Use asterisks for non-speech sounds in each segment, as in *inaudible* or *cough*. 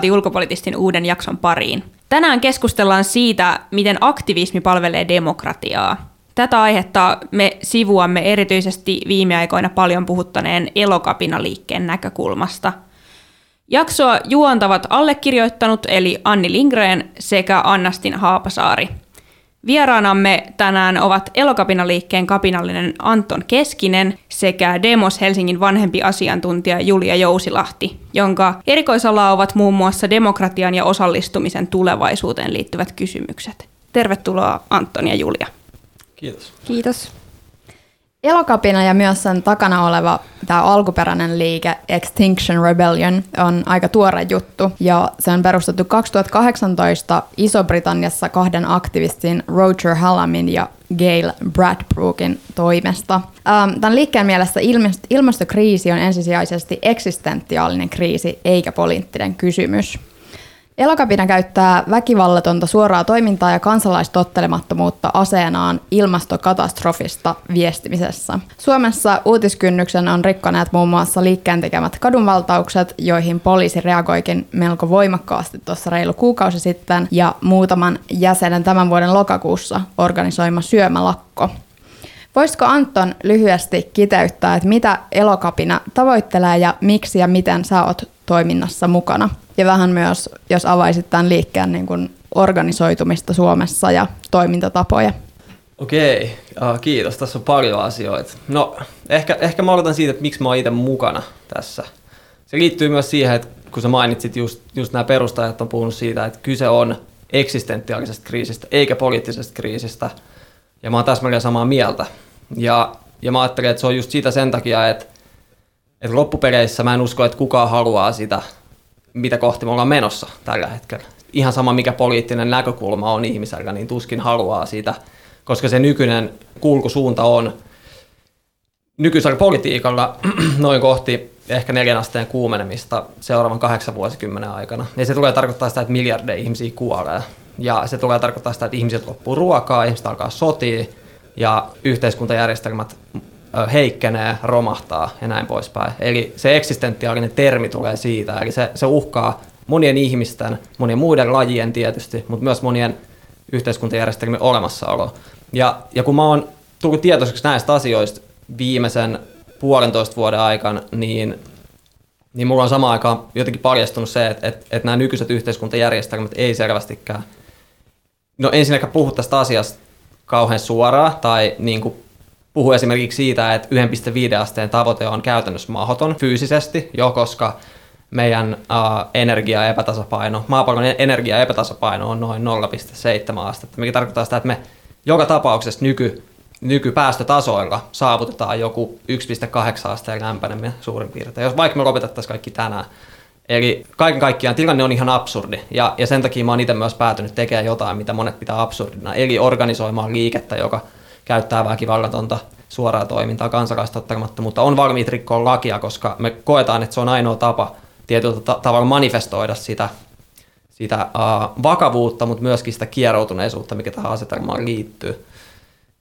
Tervetuloa Ulkopolitistin uuden jakson pariin. Tänään keskustellaan siitä, miten aktivismi palvelee demokratiaa. Tätä aihetta me sivuamme erityisesti viime aikoina paljon puhuttaneen elokapinaliikkeen näkökulmasta. Jaksoa juontavat allekirjoittanut eli Anni Lindgren sekä Annastin Haapasaari – Vieraanamme tänään ovat Elokapinaliikkeen kapinallinen Anton Keskinen sekä Demos Helsingin vanhempi asiantuntija Julia Jousilahti, jonka erikoisala ovat muun muassa demokratian ja osallistumisen tulevaisuuteen liittyvät kysymykset. Tervetuloa Anton ja Julia. Kiitos. Kiitos. Elokapina ja myös sen takana oleva tämä alkuperäinen liike Extinction Rebellion on aika tuore juttu ja se on perustettu 2018 Iso-Britanniassa kahden aktivistin Roger Hallamin ja Gail Bradbrookin toimesta. Ähm, tämän liikkeen mielestä ilmastokriisi on ensisijaisesti eksistentiaalinen kriisi eikä poliittinen kysymys. Elokapina käyttää väkivallatonta suoraa toimintaa ja kansalaistottelemattomuutta aseenaan ilmastokatastrofista viestimisessä. Suomessa uutiskynnyksen on rikkoneet muun muassa liikkeen tekemät kadunvaltaukset, joihin poliisi reagoikin melko voimakkaasti tuossa reilu kuukausi sitten, ja muutaman jäsenen tämän vuoden lokakuussa organisoima syömälakko. Voisiko Anton lyhyesti kiteyttää, että mitä Elokapina tavoittelee ja miksi ja miten sä oot toiminnassa mukana? Ja vähän myös, jos avaisit tämän liikkeen niin kuin organisoitumista Suomessa ja toimintatapoja. Okei, uh, kiitos. Tässä on paljon asioita. No, ehkä, ehkä mä aloitan siitä, että miksi mä oon itse mukana tässä. Se liittyy myös siihen, että kun sä mainitsit just, just nämä perustajat on puhunut siitä, että kyse on eksistentiaalisesta kriisistä eikä poliittisesta kriisistä. Ja mä oon täsmälleen samaa mieltä. Ja, ja mä ajattelen, että se on just siitä sen takia, että, että loppupeleissä mä en usko, että kukaan haluaa sitä mitä kohti me ollaan menossa tällä hetkellä. Ihan sama, mikä poliittinen näkökulma on ihmisellä, niin tuskin haluaa sitä, koska se nykyinen kulkusuunta on nykyisellä politiikalla *clears throat* noin kohti ehkä neljän asteen kuumenemista seuraavan kahdeksan vuosikymmenen aikana. Ja se tulee tarkoittaa sitä, että miljardeja ihmisiä kuolee. Ja se tulee tarkoittaa sitä, että ihmiset loppuu ruokaa, ihmiset alkaa sotia ja yhteiskuntajärjestelmät heikkenee, romahtaa ja näin poispäin. Eli se eksistentiaalinen termi tulee siitä, eli se, se uhkaa monien ihmisten, monien muiden lajien tietysti, mutta myös monien yhteiskuntajärjestelmien olemassaolo. Ja, ja kun mä oon tullut tietoiseksi näistä asioista viimeisen puolentoista vuoden aikana, niin, niin mulla on samaan aikaan jotenkin paljastunut se, että, että, että nämä nykyiset yhteiskuntajärjestelmät ei selvästikään, no ensinnäkään puhu tästä asiasta kauhean suoraan tai niin kuin puhuu esimerkiksi siitä, että 1,5 asteen tavoite on käytännössä mahdoton fyysisesti, jo koska meidän uh, energia-epätasapaino, maapallon energia-epätasapaino on noin 0,7 astetta, mikä tarkoittaa sitä, että me joka tapauksessa nyky, nykypäästötasoilla saavutetaan joku 1,8 asteen lämpeneminen suurin piirtein, jos vaikka me lopetettaisiin kaikki tänään. Eli kaiken kaikkiaan tilanne on ihan absurdi, ja, ja sen takia mä oon itse myös päätynyt tekemään jotain, mitä monet pitää absurdina, eli organisoimaan liikettä, joka – käyttää väkivallatonta suoraa toimintaa kansalaistottamattomuutta, on valmiit rikkoa lakia, koska me koetaan, että se on ainoa tapa tietyllä ta- tavalla manifestoida sitä, sitä uh, vakavuutta, mutta myöskin sitä kieroutuneisuutta, mikä tähän asetelmaan liittyy.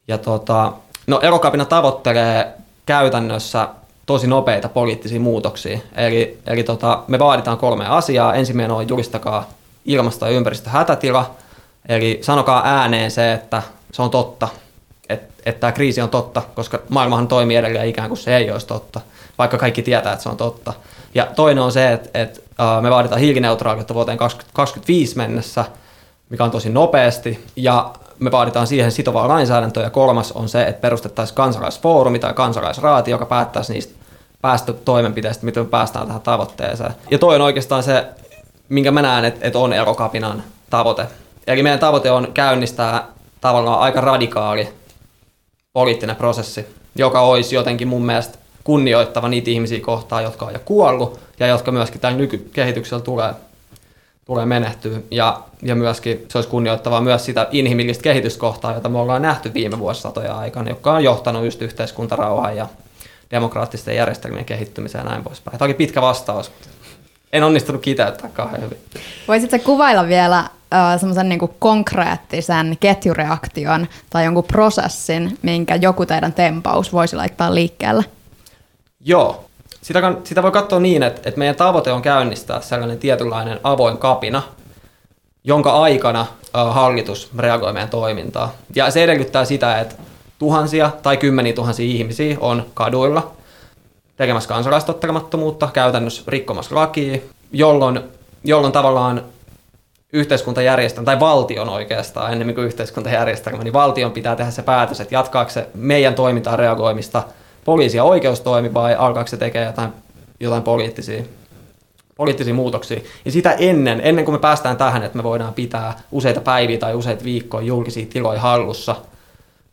Ja tota, no erokapina tavoittelee käytännössä tosi nopeita poliittisia muutoksia. Eli, eli tota, me vaaditaan kolme asiaa. Ensimmäinen on julistakaa ilmasto- ja ympäristöhätätila. Eli sanokaa ääneen se, että se on totta että, että tämä kriisi on totta, koska maailmahan toimii edelleen ikään kuin se ei olisi totta, vaikka kaikki tietää, että se on totta. Ja toinen on se, että, että me vaaditaan hiilineutraaliutta vuoteen 2025 mennessä, mikä on tosi nopeasti, ja me vaaditaan siihen sitovaa lainsäädäntöä, ja kolmas on se, että perustettaisiin kansalaisfoorumi tai kansalaisraati, joka päättäisi niistä päästötoimenpiteistä, miten me päästään tähän tavoitteeseen. Ja toinen on oikeastaan se, minkä mä näen, että, että on erokapinan tavoite. Eli meidän tavoite on käynnistää tavallaan aika radikaali poliittinen prosessi, joka olisi jotenkin mun mielestä kunnioittava niitä ihmisiä kohtaan, jotka on jo kuollut ja jotka myöskin tällä nykykehityksellä tulee, tulee menehtyä. Ja, ja myöskin se olisi kunnioittava myös sitä inhimillistä kehityskohtaa, jota me ollaan nähty viime vuosisatoja aikana, joka on johtanut just yhteiskuntarauhaan ja demokraattisten järjestelmien kehittymiseen ja näin poispäin. Tämä oli pitkä vastaus. En onnistunut kiteyttää kauhean hyvin. Voisitko kuvailla vielä äh, semmoisen niin konkreettisen ketjureaktion tai jonkun prosessin, minkä joku teidän tempaus voisi laittaa liikkeelle? Joo. Sitä, sitä voi katsoa niin, että, että meidän tavoite on käynnistää sellainen tietynlainen avoin kapina, jonka aikana äh, hallitus reagoi meidän toimintaan. Ja se edellyttää sitä, että tuhansia tai kymmeniä tuhansia ihmisiä on kaduilla tekemässä kansalaistottelemattomuutta, käytännössä rikkomassa lakia, jolloin, jolloin tavallaan yhteiskuntajärjestelmä, tai valtion oikeastaan, ennemmin kuin yhteiskuntajärjestelmä, niin valtion pitää tehdä se päätös, että jatkaako se meidän toimintaan reagoimista poliisi- ja oikeustoimi vai alkaako se tekee jotain, jotain poliittisia, poliittisia muutoksia. Ja sitä ennen, ennen kuin me päästään tähän, että me voidaan pitää useita päiviä tai useita viikkoja julkisia tiloja hallussa,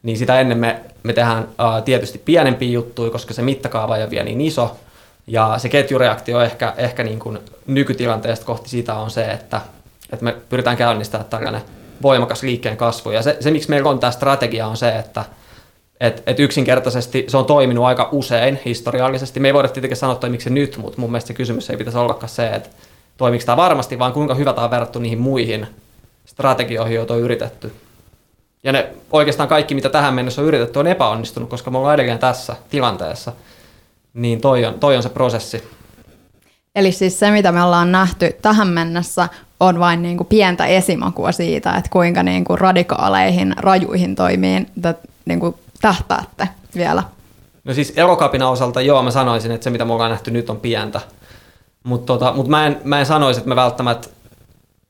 niin sitä ennen me, me tehdään uh, tietysti pienempiä juttuja, koska se mittakaava ei ole vielä niin iso. Ja se ketjureaktio ehkä, ehkä niin kuin nykytilanteesta kohti sitä on se, että, että me pyritään käynnistämään tällainen voimakas liikkeen kasvu. Ja se, se miksi meillä on tämä strategia, on se, että et, et yksinkertaisesti se on toiminut aika usein historiallisesti. Me ei voida tietenkin sanoa, että se nyt, mutta mun mielestä se kysymys ei pitäisi ollakaan se, että toimiko tämä varmasti, vaan kuinka hyvä tämä on verrattu niihin muihin strategioihin, joita on yritetty. Ja ne oikeastaan kaikki, mitä tähän mennessä on yritetty, on epäonnistunut, koska me ollaan edelleen tässä tilanteessa. Niin toi on, toi on se prosessi. Eli siis se, mitä me ollaan nähty tähän mennessä, on vain niin kuin pientä esimakua siitä, että kuinka niin kuin radikaaleihin, rajuihin toimiin niin kuin tähtäätte vielä? No siis elokapina osalta joo, mä sanoisin, että se mitä me ollaan nähty nyt on pientä. Mutta tota, mut mä, en, mä en sanoisi, että me välttämättä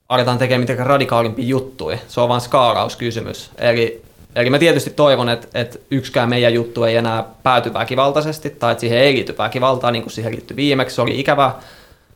aletaan tekemään mitenkään radikaalimpia juttuja. Se on vain skaalauskysymys. Eli, eli mä tietysti toivon, että, että yksikään meidän juttu ei enää pääty väkivaltaisesti, tai että siihen ei liity väkivaltaa, niin kuin siihen liittyi viimeksi. Se oli ikävä,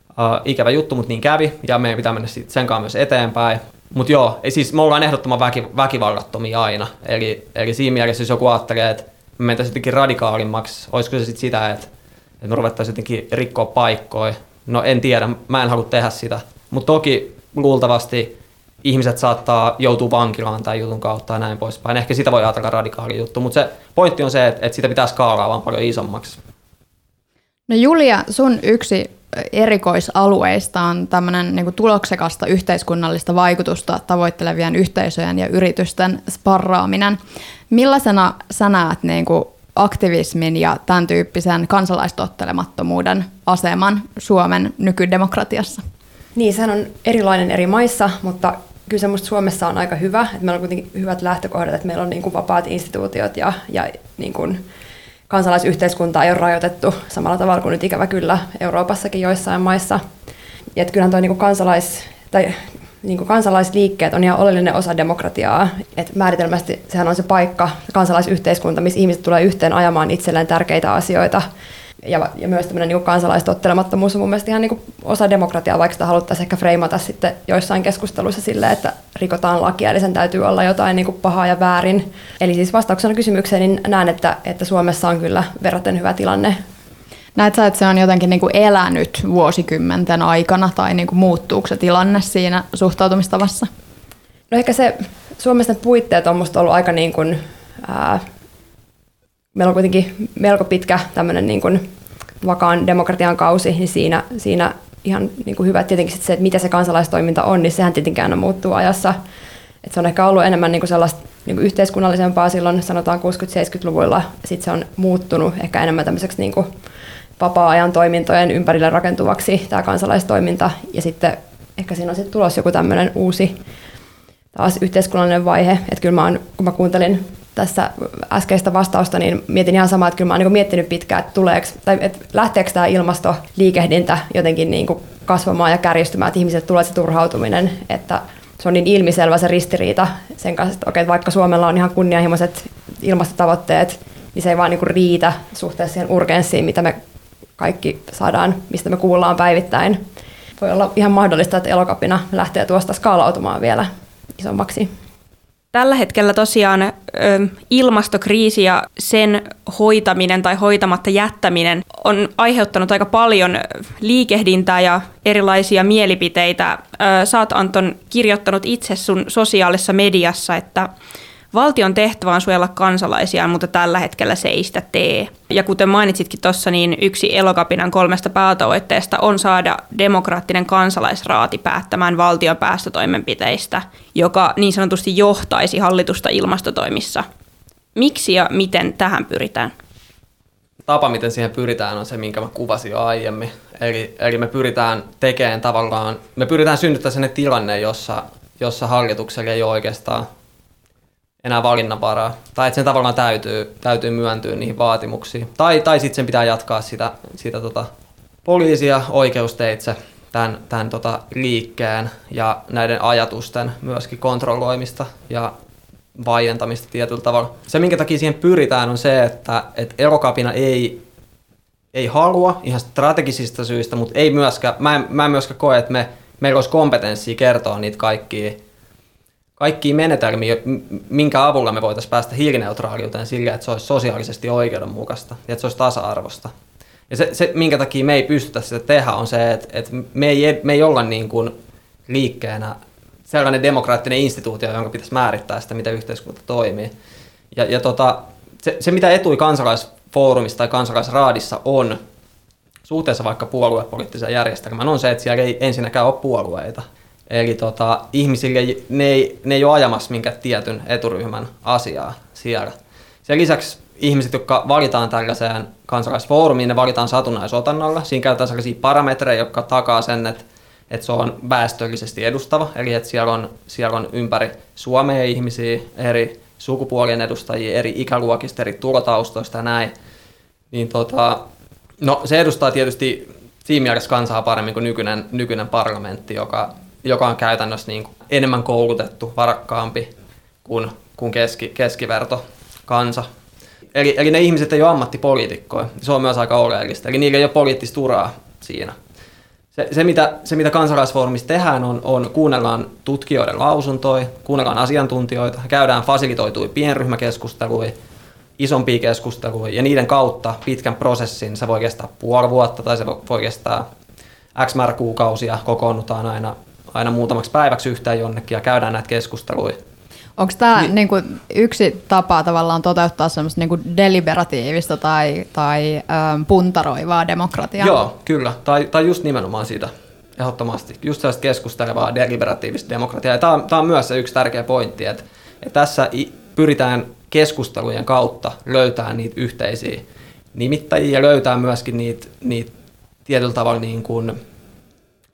uh, ikävä juttu, mutta niin kävi, ja meidän pitää mennä sen kanssa myös eteenpäin. Mutta joo, ei siis me ollaan ehdottoman väki, väkivallattomia aina. Eli, eli siinä mielessä, jos joku ajattelee, että me mentäisiin jotenkin radikaalimmaksi, olisiko se sitten sitä, että, että me ruvettaisiin jotenkin rikkoa paikkoja. No en tiedä, mä en halua tehdä sitä. Mutta toki luultavasti ihmiset saattaa joutua vankilaan tai jutun kautta ja näin poispäin. Ehkä sitä voi ajatella radikaali juttu, mutta se pointti on se, että, että sitä pitää skaalaa vaan paljon isommaksi. No Julia, sun yksi erikoisalueista on tämmöinen niin tuloksekasta yhteiskunnallista vaikutusta tavoittelevien yhteisöjen ja yritysten sparraaminen. Millaisena sä näet niin kuin aktivismin ja tämän tyyppisen kansalaistottelemattomuuden aseman Suomen nykydemokratiassa? Niin, sehän on erilainen eri maissa, mutta kyllä se musta Suomessa on aika hyvä, että meillä on kuitenkin hyvät lähtökohdat, että meillä on niin kuin vapaat instituutiot ja, ja niin kuin kansalaisyhteiskunta ei ole rajoitettu samalla tavalla kuin nyt ikävä kyllä Euroopassakin joissain maissa. Ja että kyllähän tuo niin kansalais, tai niin kuin kansalaisliikkeet on ihan oleellinen osa demokratiaa. Et määritelmästi sehän on se paikka, kansalaisyhteiskunta, missä ihmiset tulee yhteen ajamaan itselleen tärkeitä asioita – ja, ja myös tämmöinen niin kansalaistottelemattomuus on mun mielestä ihan niin osa demokratiaa, vaikka sitä haluttaisiin ehkä freimata sitten joissain keskusteluissa sille, että rikotaan lakia, eli sen täytyy olla jotain niin pahaa ja väärin. Eli siis vastauksena kysymykseen, niin näen, että, että Suomessa on kyllä verraten hyvä tilanne. Näet sä, että se on jotenkin niin kuin elänyt vuosikymmenten aikana, tai niin kuin muuttuuko se tilanne siinä suhtautumistavassa? No ehkä se Suomessa puitteet on musta ollut aika niin kuin, ää, meillä on kuitenkin melko pitkä tämmöinen niin kuin vakaan demokratian kausi, niin siinä, siinä ihan niin kuin hyvä tietenkin se, että mitä se kansalaistoiminta on, niin sehän tietenkään muuttuu ajassa. Et se on ehkä ollut enemmän niin kuin sellaista niin kuin yhteiskunnallisempaa silloin, sanotaan 60-70-luvulla, sitten se on muuttunut ehkä enemmän tämmöiseksi niin kuin vapaa-ajan toimintojen ympärille rakentuvaksi tämä kansalaistoiminta, ja sitten ehkä siinä on sitten tulossa joku tämmöinen uusi taas yhteiskunnallinen vaihe, että kyllä mä oon, kun mä kuuntelin tässä äskeistä vastausta, niin mietin ihan samaa, että kyllä mä oon niin miettinyt pitkään, että, tuleeko, tai että lähteekö tämä ilmastoliikehdintä jotenkin niin kuin kasvamaan ja kärjistymään, että ihmiset tulee se turhautuminen, että se on niin ilmiselvä se ristiriita sen kanssa, että okei, vaikka Suomella on ihan kunnianhimoiset ilmastotavoitteet, niin se ei vaan niin kuin riitä suhteessa siihen urgenssiin, mitä me kaikki saadaan, mistä me kuullaan päivittäin. Voi olla ihan mahdollista, että elokapina lähtee tuosta skaalautumaan vielä isommaksi. Tällä hetkellä tosiaan ö, ilmastokriisi ja sen hoitaminen tai hoitamatta jättäminen on aiheuttanut aika paljon liikehdintää ja erilaisia mielipiteitä. Ö, sä oot Anton kirjoittanut itse sun sosiaalisessa mediassa, että Valtion tehtävä on suojella kansalaisiaan, mutta tällä hetkellä se ei sitä tee. Ja kuten mainitsitkin tuossa, niin yksi elokapinan kolmesta päätavoitteesta on saada demokraattinen kansalaisraati päättämään valtion päästötoimenpiteistä, joka niin sanotusti johtaisi hallitusta ilmastotoimissa. Miksi ja miten tähän pyritään? Tapa, miten siihen pyritään, on se, minkä mä kuvasin jo aiemmin. Eli, eli me pyritään tekemään tavallaan, me pyritään synnyttämään sellainen tilanne, jossa, jossa hallituksella ei ole oikeastaan enää valinnanvaraa. Tai että sen tavallaan täytyy, täytyy myöntyä niihin vaatimuksiin. Tai, tai sitten sen pitää jatkaa sitä, sitä tota poliisia oikeusteitse tämän, tämän tota liikkeen ja näiden ajatusten myöskin kontrolloimista ja vaientamista tietyllä tavalla. Se, minkä takia siihen pyritään, on se, että, että erokapina ei, ei halua ihan strategisista syistä, mutta ei myöskään, mä en, mä en myöskään koe, että me, meillä olisi kompetenssia kertoa niitä kaikkia kaikkia menetelmiä, minkä avulla me voitaisiin päästä hiilineutraaliuteen sillä, että se olisi sosiaalisesti oikeudenmukaista ja että se olisi tasa-arvosta. Ja se, se minkä takia me ei pystytä sitä tehdä, on se, että, että me, ei, me ei olla niin kuin liikkeenä sellainen demokraattinen instituutio, jonka pitäisi määrittää sitä, miten yhteiskunta toimii. Ja, ja tota, se, se, mitä etui kansalaisfoorumissa tai kansalaisraadissa on suhteessa vaikka puoluepoliittiseen järjestelmään, on se, että siellä ei ensinnäkään ole puolueita. Eli tota, ihmisille ne ei, ne ei ole ajamassa minkä tietyn eturyhmän asiaa siellä. Sen lisäksi ihmiset, jotka valitaan tällaiseen kansalaisfoorumiin, ne valitaan satunnaisotannalla. Siinä käytetään sellaisia parametreja, jotka takaa sen, että, että se on väestöllisesti edustava. Eli että siellä on, siellä on ympäri Suomea ihmisiä, eri sukupuolien edustajia, eri ikäluokista, eri tulotaustoista ja näin. Niin tota, no, se edustaa tietysti siinä mielessä kansaa paremmin kuin nykyinen, nykyinen parlamentti, joka joka on käytännössä niin kuin enemmän koulutettu, varakkaampi kuin, kuin keski, keskiverto kansa. Eli, eli ne ihmiset ei ole ammattipoliitikkoja, se on myös aika oleellista. Eli niillä ei ole poliittista uraa siinä. Se, se, mitä, se mitä kansalaisfoorumissa tehdään, on, on kuunnellaan tutkijoiden lausuntoja, kuunnellaan asiantuntijoita, käydään fasilitoituja pienryhmäkeskusteluja, isompia keskusteluja, ja niiden kautta pitkän prosessin, se voi kestää puoli vuotta tai se voi kestää X määrä kuukausia, kokoonnutaan aina aina muutamaksi päiväksi yhteen jonnekin ja käydään näitä keskusteluja. Onko tämä niin, niinku yksi tapa tavallaan toteuttaa semmoista niinku deliberatiivista tai, tai äm, puntaroivaa demokratiaa? Joo, kyllä. Tai, tai just nimenomaan siitä, ehdottomasti. Just sellaista keskustelevaa deliberatiivista demokratiaa. Tämä on, myös se yksi tärkeä pointti, että, että tässä pyritään keskustelujen kautta löytämään niitä yhteisiä nimittäjiä ja löytää myöskin niitä, niitä tietyllä tavalla niin kuin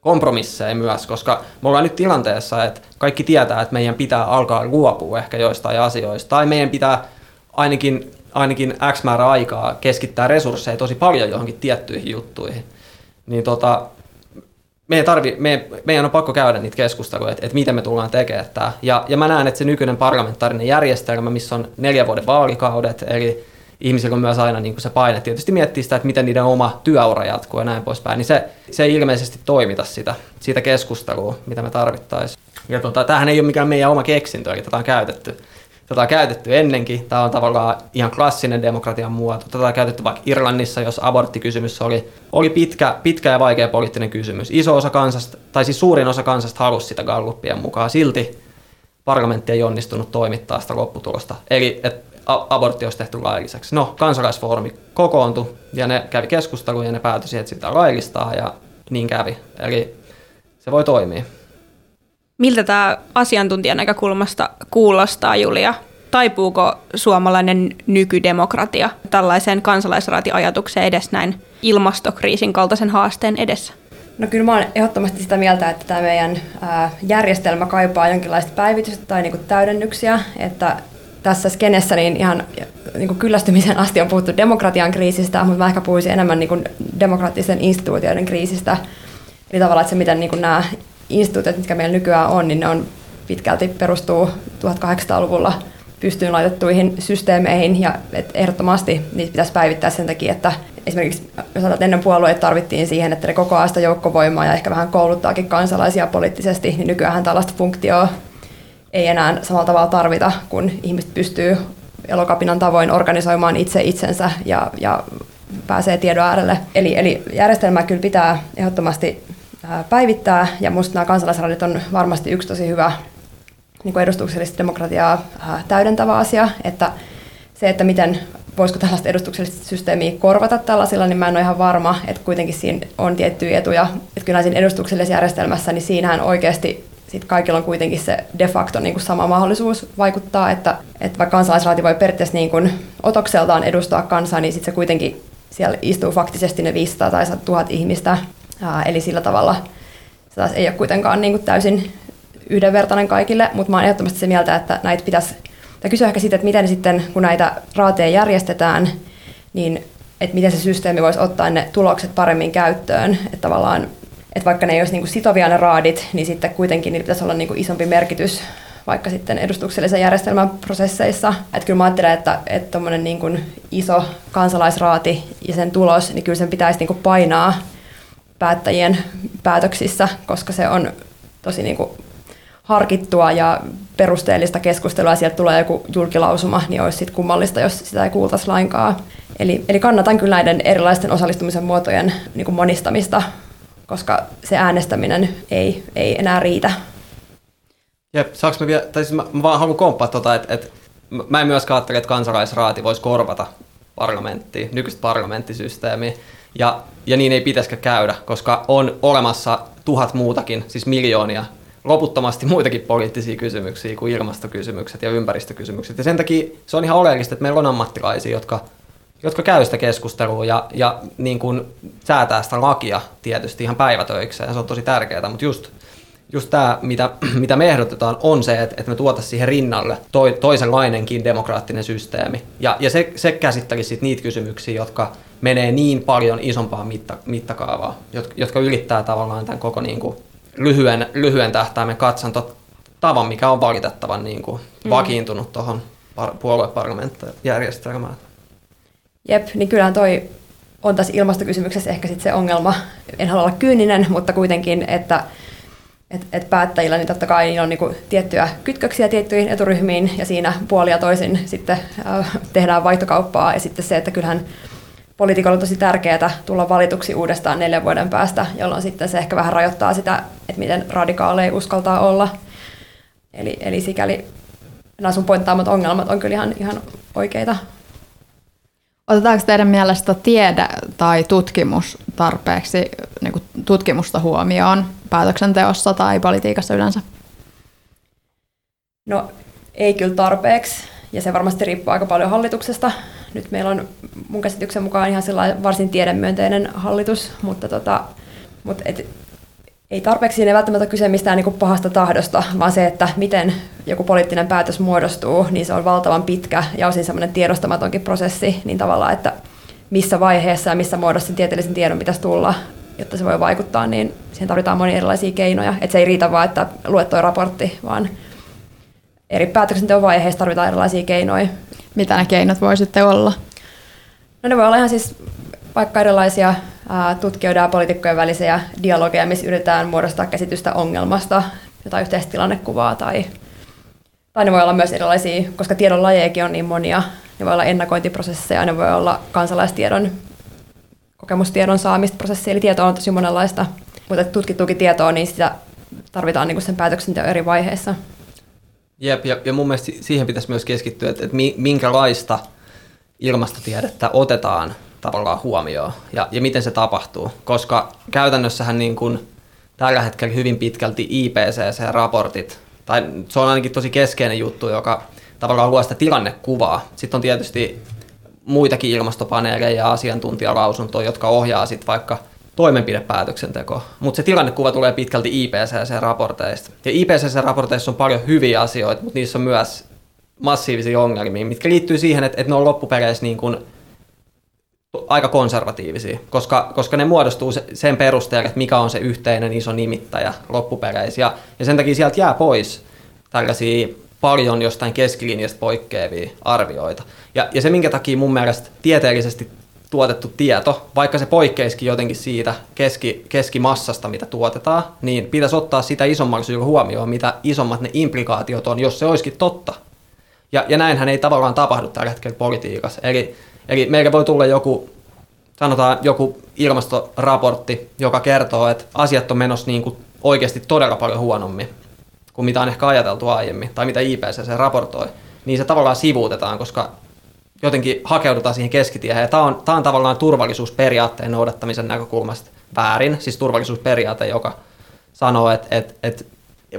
kompromisseja myös, koska me ollaan nyt tilanteessa, että kaikki tietää, että meidän pitää alkaa luopua ehkä joistain asioista, tai meidän pitää ainakin, ainakin X määrä aikaa keskittää resursseja tosi paljon johonkin tiettyihin juttuihin. Niin tota, meidän, tarvi, meidän, meidän on pakko käydä niitä keskusteluja, että, että miten me tullaan tekemään tämä. Ja, ja mä näen, että se nykyinen parlamentaarinen järjestelmä, missä on neljä vuoden vaalikaudet, eli ihmisillä on myös aina niin kuin se paine tietysti miettiä sitä, että miten niiden oma työura jatkuu ja näin poispäin, niin se, se ei ilmeisesti toimita sitä, siitä keskustelua, mitä me tarvittaisiin. Ja tota, tämähän ei ole mikään meidän oma keksintö, eli tätä on käytetty. Tätä on käytetty ennenkin. Tämä on tavallaan ihan klassinen demokratian muoto. Tätä on käytetty vaikka Irlannissa, jos aborttikysymys oli, oli pitkä, pitkä ja vaikea poliittinen kysymys. Iso osa kansasta, tai siis suurin osa kansasta halusi sitä Gallupien mukaan. Silti parlamentti ei onnistunut toimittaa sitä lopputulosta. Eli et abortti olisi tehty lailliseksi. No, kansalaisfoorumi kokoontui ja ne kävi keskusteluja ja ne päätösi, että sitä laillistaa ja niin kävi. Eli se voi toimia. Miltä tämä asiantuntijan näkökulmasta kuulostaa, Julia? Taipuuko suomalainen nykydemokratia tällaiseen kansalaisraatiajatukseen edes näin ilmastokriisin kaltaisen haasteen edessä? No kyllä mä oon ehdottomasti sitä mieltä, että tämä meidän järjestelmä kaipaa jonkinlaista päivitystä tai niinku täydennyksiä, että tässä skenessä niin ihan niin kuin kyllästymisen asti on puhuttu demokratian kriisistä, mutta mä ehkä puhuisin enemmän niin kuin demokraattisen instituutioiden kriisistä. Eli tavallaan, että se miten niin kuin nämä instituutiot, mitkä meillä nykyään on, niin ne on pitkälti perustuu 1800-luvulla pystyyn laitettuihin systeemeihin ja et ehdottomasti niitä pitäisi päivittää sen takia, että esimerkiksi sanotaan, että ennen puolueita tarvittiin siihen, että ne koko sitä joukkovoimaa ja ehkä vähän kouluttaakin kansalaisia poliittisesti, niin nykyään tällaista funktioa ei enää samalla tavalla tarvita, kun ihmiset pystyy elokapinan tavoin organisoimaan itse itsensä ja, ja pääsee tiedon äärelle. Eli, eli järjestelmää kyllä pitää ehdottomasti päivittää ja minusta nämä kansalaisradit on varmasti yksi tosi hyvä, niin kuin edustuksellista demokratiaa täydentävä asia, että se, että miten voisiko tällaista edustuksellista systeemiä korvata tällaisilla, niin mä en ole ihan varma, että kuitenkin siinä on tiettyjä etuja. Että kyllä siinä edustuksellisessa järjestelmässä, niin siinähän oikeasti sit kaikilla on kuitenkin se de facto niin kuin sama mahdollisuus vaikuttaa, että, että vaikka kansalaisraati voi periaatteessa niin kuin otokseltaan edustaa kansaa, niin sitten se kuitenkin siellä istuu faktisesti ne 500 tai 1000 ihmistä, Ää, eli sillä tavalla se taas ei ole kuitenkaan niin kuin täysin yhdenvertainen kaikille, mutta mä oon ehdottomasti se mieltä, että näitä pitäisi, tai kysyä ehkä siitä, että miten sitten, kun näitä raateja järjestetään, niin että miten se systeemi voisi ottaa ne tulokset paremmin käyttöön, että tavallaan, että vaikka ne ei olisi niin kuin sitovia ne raadit, niin sitten kuitenkin niillä pitäisi olla niin kuin isompi merkitys vaikka sitten edustuksellisen järjestelmän prosesseissa. Että kyllä mä ajattelen, että, että niin kuin iso kansalaisraati ja sen tulos, niin kyllä sen pitäisi niin kuin painaa päättäjien päätöksissä, koska se on tosi niin kuin harkittua ja perusteellista keskustelua sieltä tulee joku julkilausuma, niin olisi sitten kummallista, jos sitä ei kuultaisi lainkaan. Eli, eli kannatan kyllä näiden erilaisten osallistumisen muotojen niin kuin monistamista, koska se äänestäminen ei, ei enää riitä. Jep, saaks mä vielä, tai siis mä, mä vaan haluan komppaa tota, että, että mä en myöskään ajattele, että kansalaisraati voisi korvata parlamenttia, nykyistä parlamenttisysteemiä. Ja, ja niin ei pitäisikö käydä, koska on olemassa tuhat muutakin, siis miljoonia, loputtomasti muitakin poliittisia kysymyksiä kuin ilmastokysymykset ja ympäristökysymykset. Ja sen takia se on ihan oleellista, että meillä on ammattilaisia, jotka, jotka käy sitä keskustelua ja, ja niin kuin säätää sitä lakia tietysti ihan päivätöikseen. Ja se on tosi tärkeää, mutta just just tämä, mitä, *clears throat* mitä me ehdotetaan, on se, että, että me tuotaisiin siihen rinnalle toi, toisenlainenkin demokraattinen systeemi. Ja, ja se, se käsittelisi sit niitä kysymyksiä, jotka menee niin paljon isompaa mitta, mittakaavaa, jotka, jotka ylittää tavallaan tämän koko niin kuin, lyhyen, lyhyen tähtäimen tavan, mikä on valitettavan niin kuin, mm. vakiintunut tuohon par, puolueparlamenttajärjestelmään. Jep, niin kyllähän toi on tässä ilmastokysymyksessä ehkä sit se ongelma. En halua olla kyyninen, mutta kuitenkin, että et, et päättäjillä niin totta kai niin on niin tiettyjä kytköksiä tiettyihin eturyhmiin ja siinä puolia toisin sitten äh, tehdään vaihtokauppaa ja sitten se, että kyllähän poliitikolla on tosi tärkeää tulla valituksi uudestaan neljän vuoden päästä, jolloin sitten se ehkä vähän rajoittaa sitä, että miten radikaaleja uskaltaa olla. Eli, eli sikäli nämä sun pointtaamat ongelmat on kyllä ihan, ihan oikeita. Otetaanko teidän mielestä tiede tai tutkimus tarpeeksi niin kuin tutkimusta huomioon päätöksenteossa tai politiikassa yleensä? No ei kyllä tarpeeksi, ja se varmasti riippuu aika paljon hallituksesta. Nyt meillä on mun käsityksen mukaan ihan varsin tiedemyönteinen hallitus, mutta, tota, mutta et, ei tarpeeksi siinä ei välttämättä kyse mistään niin pahasta tahdosta, vaan se, että miten joku poliittinen päätös muodostuu, niin se on valtavan pitkä ja osin semmoinen tiedostamatonkin prosessi, niin tavallaan, että missä vaiheessa ja missä muodossa tieteellisen tiedon pitäisi tulla, jotta se voi vaikuttaa, niin siihen tarvitaan monia erilaisia keinoja. Että se ei riitä vaan, että luet tuo raportti, vaan eri päätöksenteon vaiheissa tarvitaan erilaisia keinoja. Mitä ne keinot voi sitten olla? No ne voi olla ihan siis vaikka erilaisia tutkijoiden ja poliitikkojen välisiä dialogeja, missä yritetään muodostaa käsitystä ongelmasta, jotain yhteistä tilannekuvaa tai, tai ne voi olla myös erilaisia, koska tiedon lajejakin on niin monia, ne voi olla ennakointiprosesseja, ne voi olla kansalaistiedon, kokemustiedon saamista prosessia, eli tietoa on tosi monenlaista, mutta tutkittuukin tietoa, niin sitä tarvitaan niin sen päätöksenteon eri vaiheissa. Jep, ja, ja mun mielestä siihen pitäisi myös keskittyä, että, että minkälaista ilmastotiedettä otetaan tavallaan huomioon ja, ja miten se tapahtuu, koska käytännössähän niin kuin tällä hetkellä hyvin pitkälti IPCC-raportit, tai se on ainakin tosi keskeinen juttu, joka tavallaan luo sitä tilannekuvaa. Sitten on tietysti muitakin ilmastopaneeleja ja asiantuntijalausuntoja, jotka ohjaa sitten vaikka toimenpidepäätöksenteko. Mutta se tilannekuva tulee pitkälti IPCC-raporteista. Ja IPCC-raporteissa on paljon hyviä asioita, mutta niissä on myös massiivisia ongelmia, mitkä liittyy siihen, että, että ne on loppupeleissä niin kuin aika konservatiivisia, koska, koska ne muodostuu sen perusteella, että mikä on se yhteinen iso nimittäjä loppupeleissä. Ja, ja sen takia sieltä jää pois tällaisia paljon jostain keskilinjasta poikkeavia arvioita. Ja, ja se, minkä takia mun mielestä tieteellisesti tuotettu tieto, vaikka se poikkeisikin jotenkin siitä keski, keskimassasta, mitä tuotetaan, niin pitäisi ottaa sitä isommaksi huomioon, mitä isommat ne implikaatiot on, jos se olisikin totta. Ja, ja näinhän ei tavallaan tapahdu tällä hetkellä politiikassa. Eli Eli meillä voi tulla joku, sanotaan joku ilmastoraportti, joka kertoo, että asiat on menossa niin kuin oikeasti todella paljon huonommin kuin mitä on ehkä ajateltu aiemmin, tai mitä IPCC raportoi, niin se tavallaan sivuutetaan, koska jotenkin hakeudutaan siihen keskitiehen. Ja tämä on, tämä on tavallaan turvallisuusperiaatteen noudattamisen näkökulmasta väärin, siis turvallisuusperiaate, joka sanoo, että, että, että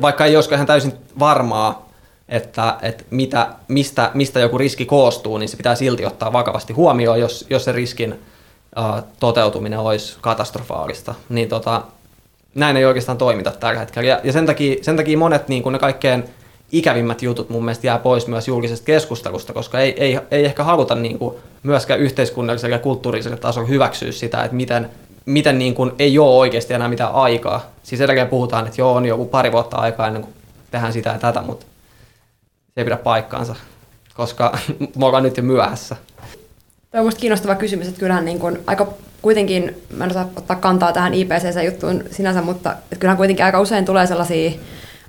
vaikka ei olisikaan ihan täysin varmaa, että, että mitä, mistä, mistä joku riski koostuu, niin se pitää silti ottaa vakavasti huomioon, jos, jos se riskin uh, toteutuminen olisi katastrofaalista. Niin tota, näin ei oikeastaan toimita tällä hetkellä. Ja, ja sen, takia, sen takia monet niin kuin ne kaikkein ikävimmät jutut mun mielestä jää pois myös julkisesta keskustelusta, koska ei, ei, ei ehkä haluta niin kuin myöskään yhteiskunnallisella ja kulttuurisella tasolla hyväksyä sitä, että miten, miten niin kuin ei ole oikeasti enää mitään aikaa. Siis edelleen puhutaan, että joo, on joku pari vuotta aikaa ennen kuin tehdään sitä ja tätä, mutta ei pidä paikkaansa, koska *laughs* me ollaan nyt jo myöhässä. Tämä on minusta kiinnostava kysymys, että kyllähän niin kuin aika kuitenkin, mä en osaa ottaa kantaa tähän IPCC-juttuun sinänsä, mutta kyllähän kuitenkin aika usein tulee sellaisia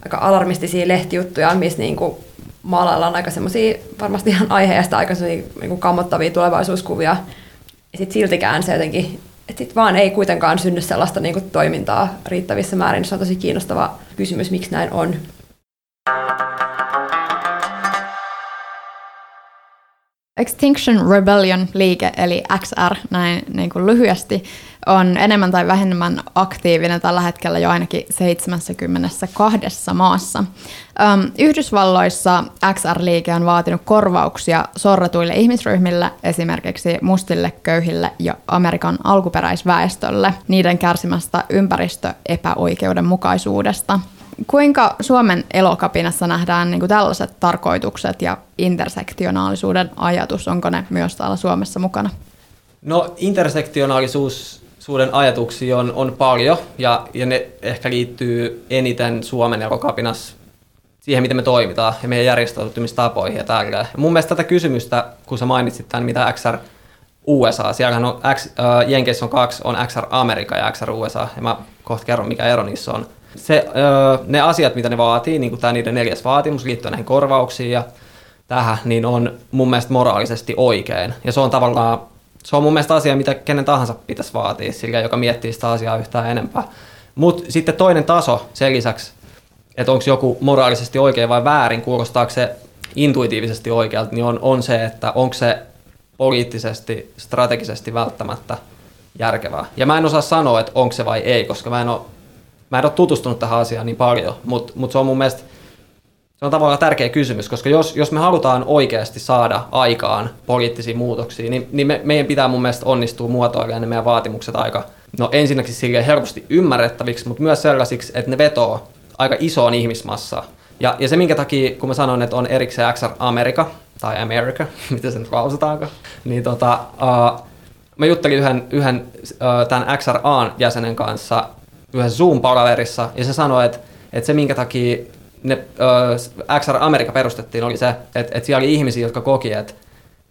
aika alarmistisia lehtijuttuja, missä niin kuin maalaillaan aika semmoisia varmasti ihan aiheesta aika niin kammottavia tulevaisuuskuvia. Ja sitten siltikään se jotenkin, että sit vaan ei kuitenkaan synny sellaista niin kuin toimintaa riittävissä määrin. Se on tosi kiinnostava kysymys, miksi näin on. Extinction Rebellion liike, eli XR näin niin kuin lyhyesti, on enemmän tai vähemmän aktiivinen tällä hetkellä jo ainakin 72 maassa. Yhdysvalloissa XR-liike on vaatinut korvauksia sorretuille ihmisryhmille, esimerkiksi mustille, köyhille ja Amerikan alkuperäisväestölle, niiden kärsimästä ympäristöepäoikeudenmukaisuudesta – kuinka Suomen elokapinassa nähdään niin kuin tällaiset tarkoitukset ja intersektionaalisuuden ajatus? Onko ne myös täällä Suomessa mukana? No intersektionaalisuuden ajatuksia on, on paljon ja, ja ne ehkä liittyy eniten Suomen elokapinassa siihen, miten me toimitaan ja meidän järjestäytymistapoihin ja tälleen. mun mielestä tätä kysymystä, kun sä mainitsit tämän, mitä XR USA, siellähän on X, äh, Jenkeissä on kaksi, on XR Amerika ja XR USA, ja mä kohta kerron, mikä ero niissä on se, ne asiat, mitä ne vaatii, niin kuin tämä niiden neljäs vaatimus liittyen näihin korvauksiin ja tähän, niin on mun mielestä moraalisesti oikein. Ja se on tavallaan, se on mun mielestä asia, mitä kenen tahansa pitäisi vaatia, sillä joka miettii sitä asiaa yhtään enempää. Mutta sitten toinen taso sen lisäksi, että onko joku moraalisesti oikein vai väärin, kuulostaako se intuitiivisesti oikealta, niin on, on se, että onko se poliittisesti, strategisesti välttämättä järkevää. Ja mä en osaa sanoa, että onko se vai ei, koska mä en ole mä en ole tutustunut tähän asiaan niin paljon, mutta mut se on mun mielestä se on tavallaan tärkeä kysymys, koska jos, jos me halutaan oikeasti saada aikaan poliittisia muutoksia, niin, niin me, meidän pitää mun mielestä onnistua muotoilemaan ne meidän vaatimukset aika, no ensinnäkin silleen helposti ymmärrettäviksi, mutta myös sellaisiksi, että ne vetoo aika isoon ihmismassaan. Ja, ja se minkä takia, kun mä sanoin, että on erikseen XR Amerika, tai America, *laughs* miten se nyt lausutaanko, niin tota, uh, mä juttelin yhden, yhden uh, tämän XRAn jäsenen kanssa yhdessä Zoom-palaverissa, ja se sanoi, että, että se minkä takia ne, äh, XR Amerika perustettiin oli se, että, että siellä oli ihmisiä, jotka koki, että,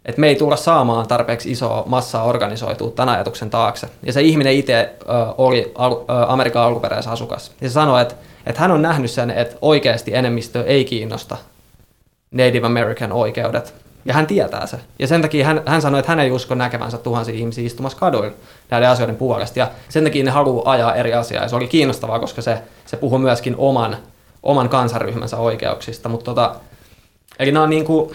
että me ei tulla saamaan tarpeeksi isoa massaa organisoitua tämän ajatuksen taakse. Ja se ihminen itse oli al, äh, Amerikan alkuperäisasukas. Ja se sanoi, että, että hän on nähnyt sen, että oikeasti enemmistö ei kiinnosta Native American oikeudet. Ja hän tietää se. Ja sen takia hän, hän sanoi, että hän ei usko näkevänsä tuhansia ihmisiä istumassa kaduilla näiden asioiden puolesta. Ja sen takia ne haluaa ajaa eri asiaa. Ja se oli kiinnostavaa, koska se, se puhuu myöskin oman, oman kansanryhmänsä oikeuksista. Mutta tota, eli nämä on, niin kuin,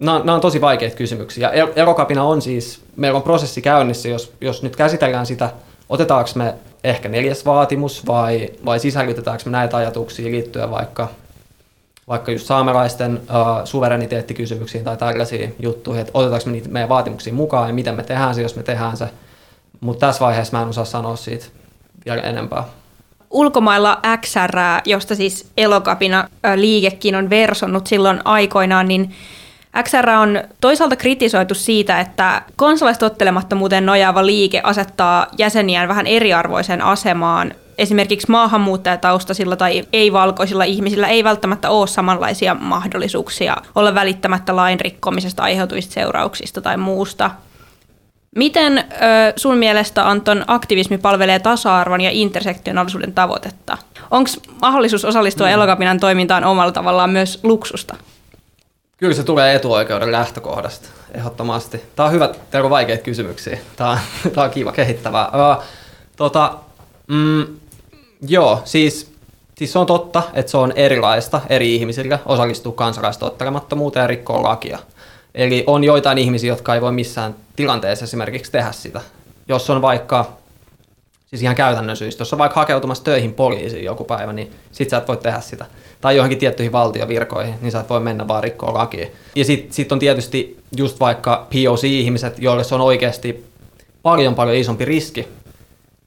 nämä, nämä on tosi vaikeita kysymyksiä. Ja erokapina on siis, meillä on prosessi käynnissä, jos, jos nyt käsitellään sitä, otetaanko me ehkä neljäs vaatimus vai, vai sisällytetäänkö me näitä ajatuksia liittyen vaikka vaikka just saamelaisten uh, suvereniteettikysymyksiin tai tällaisiin juttuihin, että otetaanko me niitä meidän vaatimuksiin mukaan ja miten me tehdään se, jos me tehdään se. Mutta tässä vaiheessa mä en osaa sanoa siitä vielä enempää. Ulkomailla XR, josta siis elokapina liikekin on versonnut silloin aikoinaan, niin XR on toisaalta kritisoitu siitä, että kansalaistottelemattomuuteen nojaava liike asettaa jäseniään vähän eriarvoiseen asemaan esimerkiksi maahanmuuttajataustaisilla tai ei-valkoisilla ihmisillä ei välttämättä ole samanlaisia mahdollisuuksia olla välittämättä lain rikkomisesta aiheutuvista seurauksista tai muusta. Miten ö, sun mielestä, Anton, aktivismi palvelee tasa-arvon ja intersektionaalisuuden tavoitetta? Onko mahdollisuus osallistua mm. elokapinan toimintaan omalla tavallaan myös luksusta? Kyllä se tulee etuoikeuden lähtökohdasta, ehdottomasti. Tämä on hyvä, teillä on vaikeita kysymyksiä. Tämä on, tämä on kiva kehittävää. Uh, tota, mm, Joo, siis, siis se on totta, että se on erilaista eri ihmisille osallistua kansalaistottelemattomuuteen ja rikkoa lakia. Eli on joitain ihmisiä, jotka ei voi missään tilanteessa esimerkiksi tehdä sitä. Jos on vaikka, siis ihan käytännön syystä, jos on vaikka hakeutumassa töihin poliisiin joku päivä, niin sit sä et voi tehdä sitä. Tai johonkin tiettyihin valtiovirkoihin, niin sä et voi mennä vaan rikkoa lakia. Ja sitten sit on tietysti just vaikka POC-ihmiset, joille se on oikeasti paljon paljon isompi riski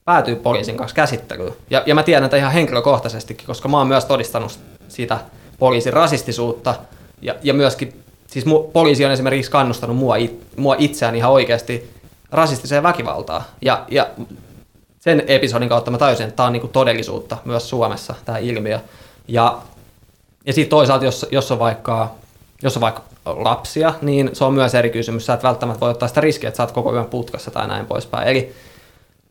päätyy poliisin kanssa käsittelyyn. Ja, ja mä tiedän tätä ihan henkilökohtaisestikin, koska mä oon myös todistanut sitä poliisin rasistisuutta ja, ja myöskin, siis mu, poliisi on esimerkiksi kannustanut mua, it, mua itseään ihan oikeasti rasistiseen väkivaltaan. Ja, ja sen episodin kautta mä tajusin, että tämä on niinku todellisuutta myös Suomessa, tämä ilmiö. Ja, ja sitten toisaalta, jos, jos, on vaikka, jos on vaikka lapsia, niin se on myös eri kysymys. Sä et välttämättä voi ottaa sitä riskiä, että sä oot koko yön putkassa tai näin poispäin. Eli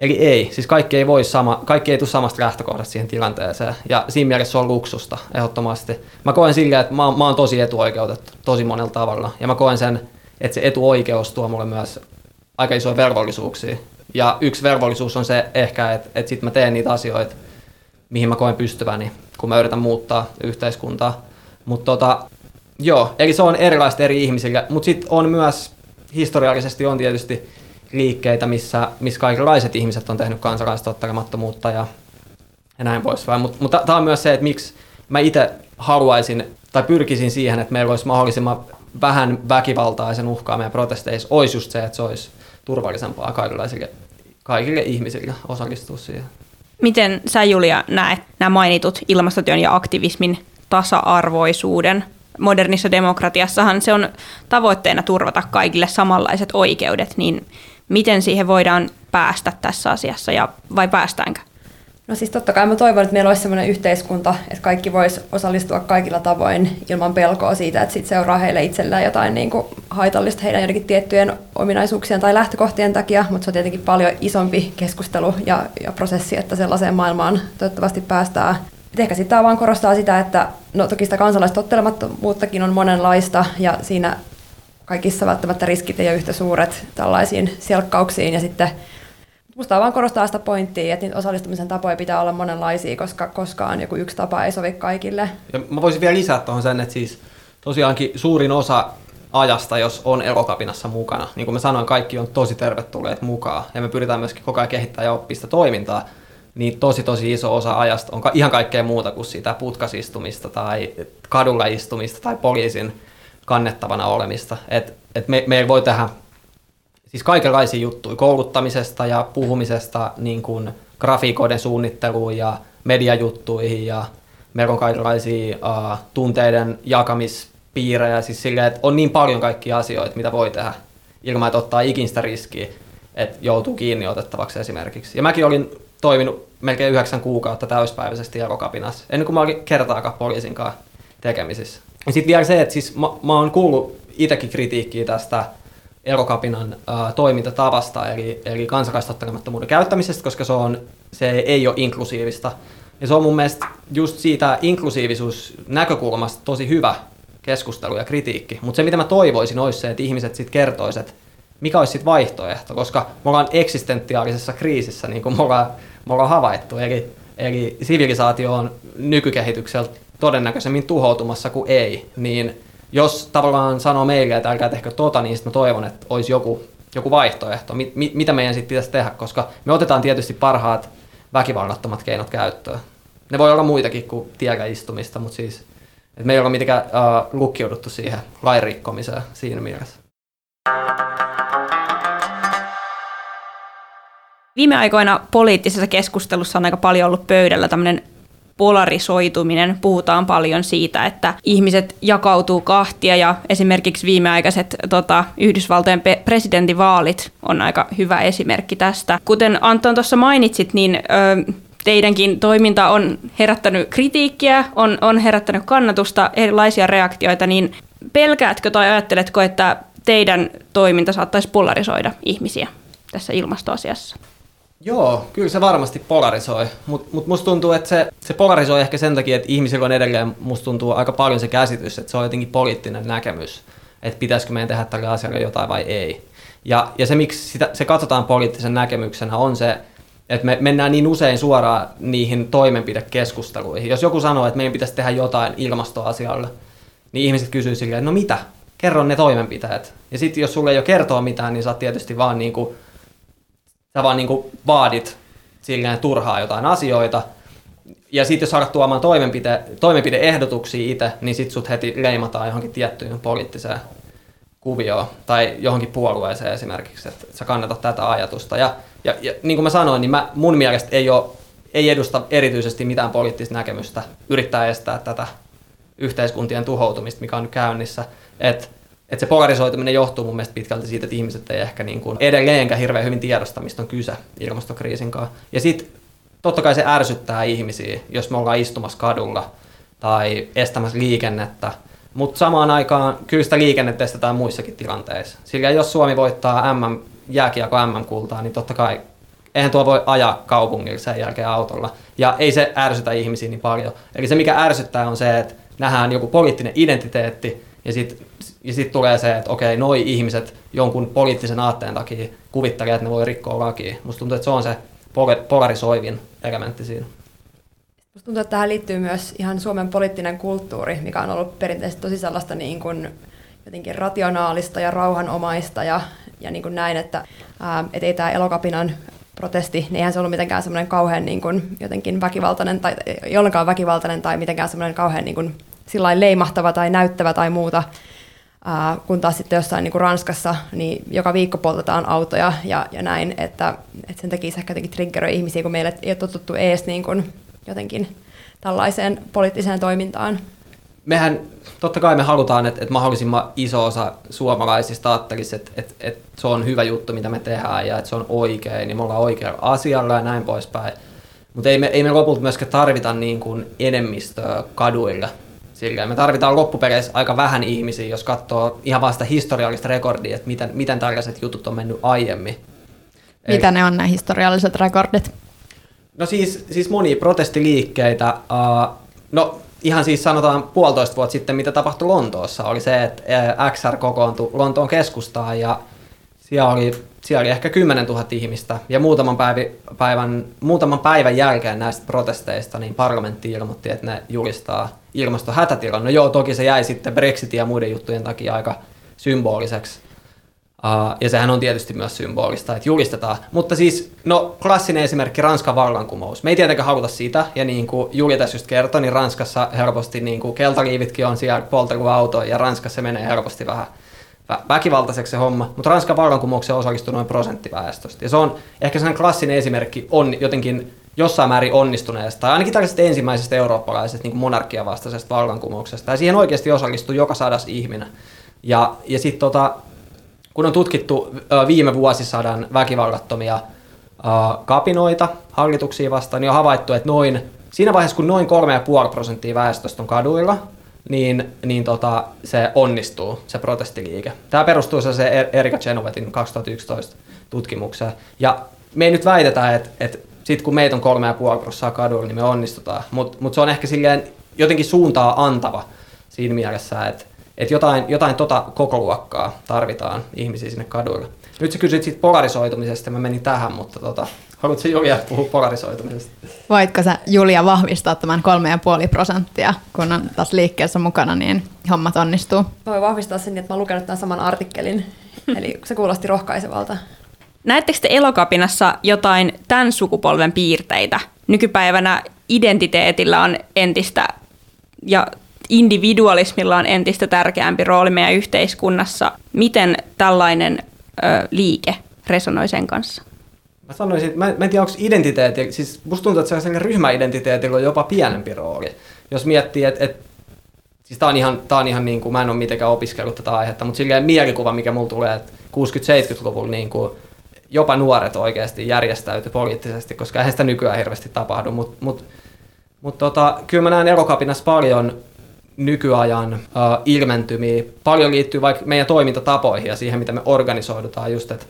Eli ei, siis kaikki ei voi sama, kaikki ei tule samasta lähtökohdasta siihen tilanteeseen. Ja siinä mielessä se on luksusta, ehdottomasti. Mä koen silleen, että mä, mä oon tosi etuoikeutettu tosi monella tavalla. Ja mä koen sen, että se etuoikeus tuo mulle myös aika isoja velvollisuuksia. Ja yksi velvollisuus on se ehkä, että, että sit mä teen niitä asioita, mihin mä koen pystyväni, kun mä yritän muuttaa yhteiskuntaa. Mutta tota, joo, eli se on erilaista eri ihmisille, mutta sitten on myös, historiallisesti on tietysti liikkeitä, missä, missä kaikenlaiset ihmiset on tehnyt kansalaistottelemattomuutta ja, ja näin poispäin. Mut, mutta tämä on myös se, että miksi mä itse haluaisin tai pyrkisin siihen, että meillä olisi mahdollisimman vähän väkivaltaisen uhkaa meidän protesteissa, olisi just se, että se olisi turvallisempaa kaikenlaisille, kaikille ihmisille osallistua siihen. Miten sä Julia näet nämä mainitut ilmastotyön ja aktivismin tasa-arvoisuuden? Modernissa demokratiassahan se on tavoitteena turvata kaikille samanlaiset oikeudet, niin miten siihen voidaan päästä tässä asiassa ja vai päästäänkö? No siis totta kai mä toivon, että meillä olisi sellainen yhteiskunta, että kaikki vois osallistua kaikilla tavoin ilman pelkoa siitä, että sit seuraa heille itsellään jotain niin kuin haitallista heidän jotenkin tiettyjen ominaisuuksien tai lähtökohtien takia, mutta se on tietenkin paljon isompi keskustelu ja, ja prosessi, että sellaiseen maailmaan toivottavasti päästään. Et ehkä sitten vaan korostaa sitä, että no toki sitä kansalaistottelemattomuuttakin on monenlaista ja siinä kaikissa välttämättä riskit ei ole yhtä suuret tällaisiin selkkauksiin ja sitten Musta vaan korostaa sitä pointtia, että osallistumisen tapoja pitää olla monenlaisia, koska koskaan joku yksi tapa ei sovi kaikille. Ja mä voisin vielä lisätä tuohon sen, että siis tosiaankin suurin osa ajasta, jos on elokapinassa mukana, niin kuin mä sanoin, kaikki on tosi tervetulleet mukaan. Ja me pyritään myöskin koko ajan kehittämään ja oppista toimintaa. Niin tosi tosi iso osa ajasta on ihan kaikkea muuta kuin sitä putkasistumista tai kadulla istumista tai poliisin kannettavana olemista. Et, et me, meillä voi tehdä siis kaikenlaisia juttuja kouluttamisesta ja puhumisesta niin kuin grafiikoiden suunnitteluun ja mediajuttuihin ja meillä on kaikenlaisia uh, tunteiden jakamispiirejä, siis silleen, että on niin paljon kaikkia asioita, mitä voi tehdä ilman, että ottaa ikinä riskiä, että joutuu kiinni otettavaksi esimerkiksi. Ja mäkin olin toiminut melkein yhdeksän kuukautta täyspäiväisesti Jarokapinassa, ennen kuin mä olin kertaakaan poliisin kanssa tekemisissä. Ja sitten vielä se, että siis mä, mä oon kuullut itsekin kritiikkiä tästä erokapinan ää, toimintatavasta, eli, eli kansalaistottelemattomuuden käyttämisestä, koska se, on, se ei ole inklusiivista. Ja se on mun mielestä just siitä inklusiivisuusnäkökulmasta tosi hyvä keskustelu ja kritiikki. Mutta se, mitä mä toivoisin, olisi se, että ihmiset sitten kertoisivat, mikä olisi sitten vaihtoehto, koska me ollaan eksistentiaalisessa kriisissä, niin kuin me ollaan, me ollaan havaittu. Eli, eli sivilisaatio on nykykehitykseltä todennäköisemmin tuhoutumassa kuin ei, niin jos tavallaan sanoo meille, että älkää tehkö tota, niin sitten toivon, että olisi joku, joku vaihtoehto, mit, mit, mitä meidän sitten pitäisi tehdä, koska me otetaan tietysti parhaat väkivallattomat keinot käyttöön. Ne voi olla muitakin kuin tiellä istumista, mutta siis että me ei ole mitenkään uh, lukkiuduttu siihen lain rikkomiseen siinä mielessä. Viime aikoina poliittisessa keskustelussa on aika paljon ollut pöydällä tämmöinen polarisoituminen. Puhutaan paljon siitä, että ihmiset jakautuu kahtia ja esimerkiksi viimeaikaiset tota, Yhdysvaltojen presidentinvaalit on aika hyvä esimerkki tästä. Kuten Anton tuossa mainitsit, niin ö, teidänkin toiminta on herättänyt kritiikkiä, on, on herättänyt kannatusta, erilaisia reaktioita, niin pelkäätkö tai ajatteletko, että teidän toiminta saattaisi polarisoida ihmisiä tässä ilmastoasiassa? Joo, kyllä se varmasti polarisoi, mutta mut musta tuntuu, että se, se polarisoi ehkä sen takia, että ihmisillä on edelleen, musta tuntuu aika paljon se käsitys, että se on jotenkin poliittinen näkemys, että pitäisikö meidän tehdä tälle asialle jotain vai ei. Ja, ja se, miksi sitä, se katsotaan poliittisen näkemyksenä, on se, että me mennään niin usein suoraan niihin toimenpidekeskusteluihin. Jos joku sanoo, että meidän pitäisi tehdä jotain ilmastoasialle, niin ihmiset kysyy silleen, no mitä, kerro ne toimenpiteet. Ja sitten jos sulle ei ole kertoa mitään, niin sä tietysti vaan niinku, sä vaan niinku vaadit silleen turhaa jotain asioita. Ja sitten jos alat tuomaan toimenpide, toimenpideehdotuksia itse, niin sitten sut heti leimataan johonkin tiettyyn poliittiseen kuvioon tai johonkin puolueeseen esimerkiksi, että sä kannatat tätä ajatusta. Ja, ja, ja niin kuin mä sanoin, niin mä, mun mielestä ei, ole, ei edusta erityisesti mitään poliittista näkemystä yrittää estää tätä yhteiskuntien tuhoutumista, mikä on nyt käynnissä. Että et se polarisoituminen johtuu mun mielestä pitkälti siitä, että ihmiset ei ehkä niin kuin edelleenkään hirveän hyvin tiedosta, mistä on kyse ilmastokriisin kanssa. Ja sitten totta kai se ärsyttää ihmisiä, jos me ollaan istumassa kadulla tai estämässä liikennettä, mutta samaan aikaan kyllä sitä liikennettä estetään muissakin tilanteissa. Sillä jos Suomi voittaa MM, jääkiekko MM-kultaa, niin totta kai eihän tuo voi ajaa kaupungilla sen jälkeen autolla. Ja ei se ärsytä ihmisiä niin paljon. Eli se mikä ärsyttää on se, että nähdään joku poliittinen identiteetti ja sitten ja sit tulee se, että okei, noi ihmiset jonkun poliittisen aatteen takia kuvittelee, että ne voi rikkoa lakia. Musta tuntuu, että se on se polarisoivin elementti siinä. Musta tuntuu, että tähän liittyy myös ihan Suomen poliittinen kulttuuri, mikä on ollut perinteisesti tosi sellaista niin kuin jotenkin rationaalista ja rauhanomaista ja, ja niin kuin näin, että ää, et ei tämä elokapinan protesti, niin eihän se ollut mitenkään semmoinen kauhean niin kuin, jotenkin väkivaltainen tai ei ollenkaan väkivaltainen tai mitenkään semmoinen kauhean niin kuin, leimahtava tai näyttävä tai muuta, ää, kun taas sitten jossain niin kuin Ranskassa, niin joka viikko poltetaan autoja ja, ja näin, että, että sen takia se ehkä jotenkin triggeroi ihmisiä, kun meille ei ole totuttu edes niin kuin jotenkin tällaiseen poliittiseen toimintaan. Mehän, totta kai me halutaan, että, että mahdollisimman iso osa suomalaisista ajattelisi, että, että, että se on hyvä juttu, mitä me tehdään ja että se on oikein, niin me ollaan oikealla asialla ja näin poispäin. Mutta ei me, ei me lopulta myöskään tarvita niin kuin enemmistöä kaduille. Sillä me tarvitaan loppupeleissä aika vähän ihmisiä, jos katsoo ihan vasta historiallista rekordia, että miten, miten tällaiset jutut on mennyt aiemmin. Mitä Eli, ne on ne historialliset rekordit? No siis, siis monia protestiliikkeitä. Uh, no ihan siis sanotaan puolitoista vuotta sitten, mitä tapahtui Lontoossa, oli se, että XR kokoontui Lontoon keskustaan ja siellä oli, siellä oli ehkä 10 000 ihmistä. Ja muutaman, päivi, päivän, muutaman päivän jälkeen näistä protesteista niin parlamentti ilmoitti, että ne julistaa ilmastohätätilan. No joo, toki se jäi sitten Brexitin ja muiden juttujen takia aika symboliseksi. Uh, ja sehän on tietysti myös symbolista, että julistetaan. Mutta siis, no klassinen esimerkki Ranskan vallankumous. Me ei tietenkään haluta sitä, ja niin kuin Juli tässä just kertoi, niin Ranskassa helposti niin kuin keltaliivitkin on siellä poltellut auto, ja Ranskassa menee helposti vähän vä- väkivaltaiseksi se homma. Mutta Ranskan vallankumoukseen osallistui noin prosentti väestöstä. Ja se on ehkä sellainen klassinen esimerkki on jotenkin jossain määrin onnistuneesta, tai ainakin tällaisesta ensimmäisestä eurooppalaisesta niin monarkiavastaisesta vallankumouksesta. Ja siihen oikeasti osallistui joka sadas ihminen. Ja, ja sitten tota, kun on tutkittu viime vuosisadan väkivallattomia kapinoita hallituksia vastaan, niin on havaittu, että noin, siinä vaiheessa kun noin 3,5 prosenttia väestöstä on kaduilla, niin, niin tota, se onnistuu, se protestiliike. Tämä perustuu se Erika Genovetin 2011 tutkimukseen. Ja me ei nyt väitetä, että, että sit kun meitä on 3,5 prosenttia kaduilla, niin me onnistutaan. Mutta mut se on ehkä silleen jotenkin suuntaa antava siinä mielessä, että että jotain, jotain tota koko luokkaa tarvitaan ihmisiä sinne kaduille. Nyt sä kysyit siitä polarisoitumisesta, mä menin tähän, mutta tota, haluatko Julia puhua polarisoitumisesta? Voitko sä Julia vahvistaa tämän 3,5 prosenttia, kun on tässä liikkeessä mukana, niin hommat onnistuu? Mä voin vahvistaa sen, että mä oon lukenut tämän saman artikkelin, *laughs* eli se kuulosti rohkaisevalta. Näettekö te elokapinassa jotain tämän sukupolven piirteitä? Nykypäivänä identiteetillä on entistä ja individualismilla on entistä tärkeämpi rooli meidän yhteiskunnassa. Miten tällainen ö, liike resonoi sen kanssa? Sanoisin, mä, mä en tiedä, onko identiteetti, siis musta tuntuu, että se ryhmäidentiteetillä on jopa pienempi rooli. Jos miettii, että, että siis tää on ihan, tää on ihan niin kuin, mä en ole mitenkään opiskellut tätä aihetta, mutta silleen mielikuva, mikä mulla tulee, että 60-70-luvulla niin kuin, jopa nuoret oikeasti järjestäytyi poliittisesti, koska eihän sitä nykyään hirveästi tapahdu, mutta mut, mut tota, kyllä mä näen erokapinassa paljon nykyajan uh, ilmentymiä. Paljon liittyy vaikka meidän toimintatapoihin ja siihen, miten me organisoidutaan just, että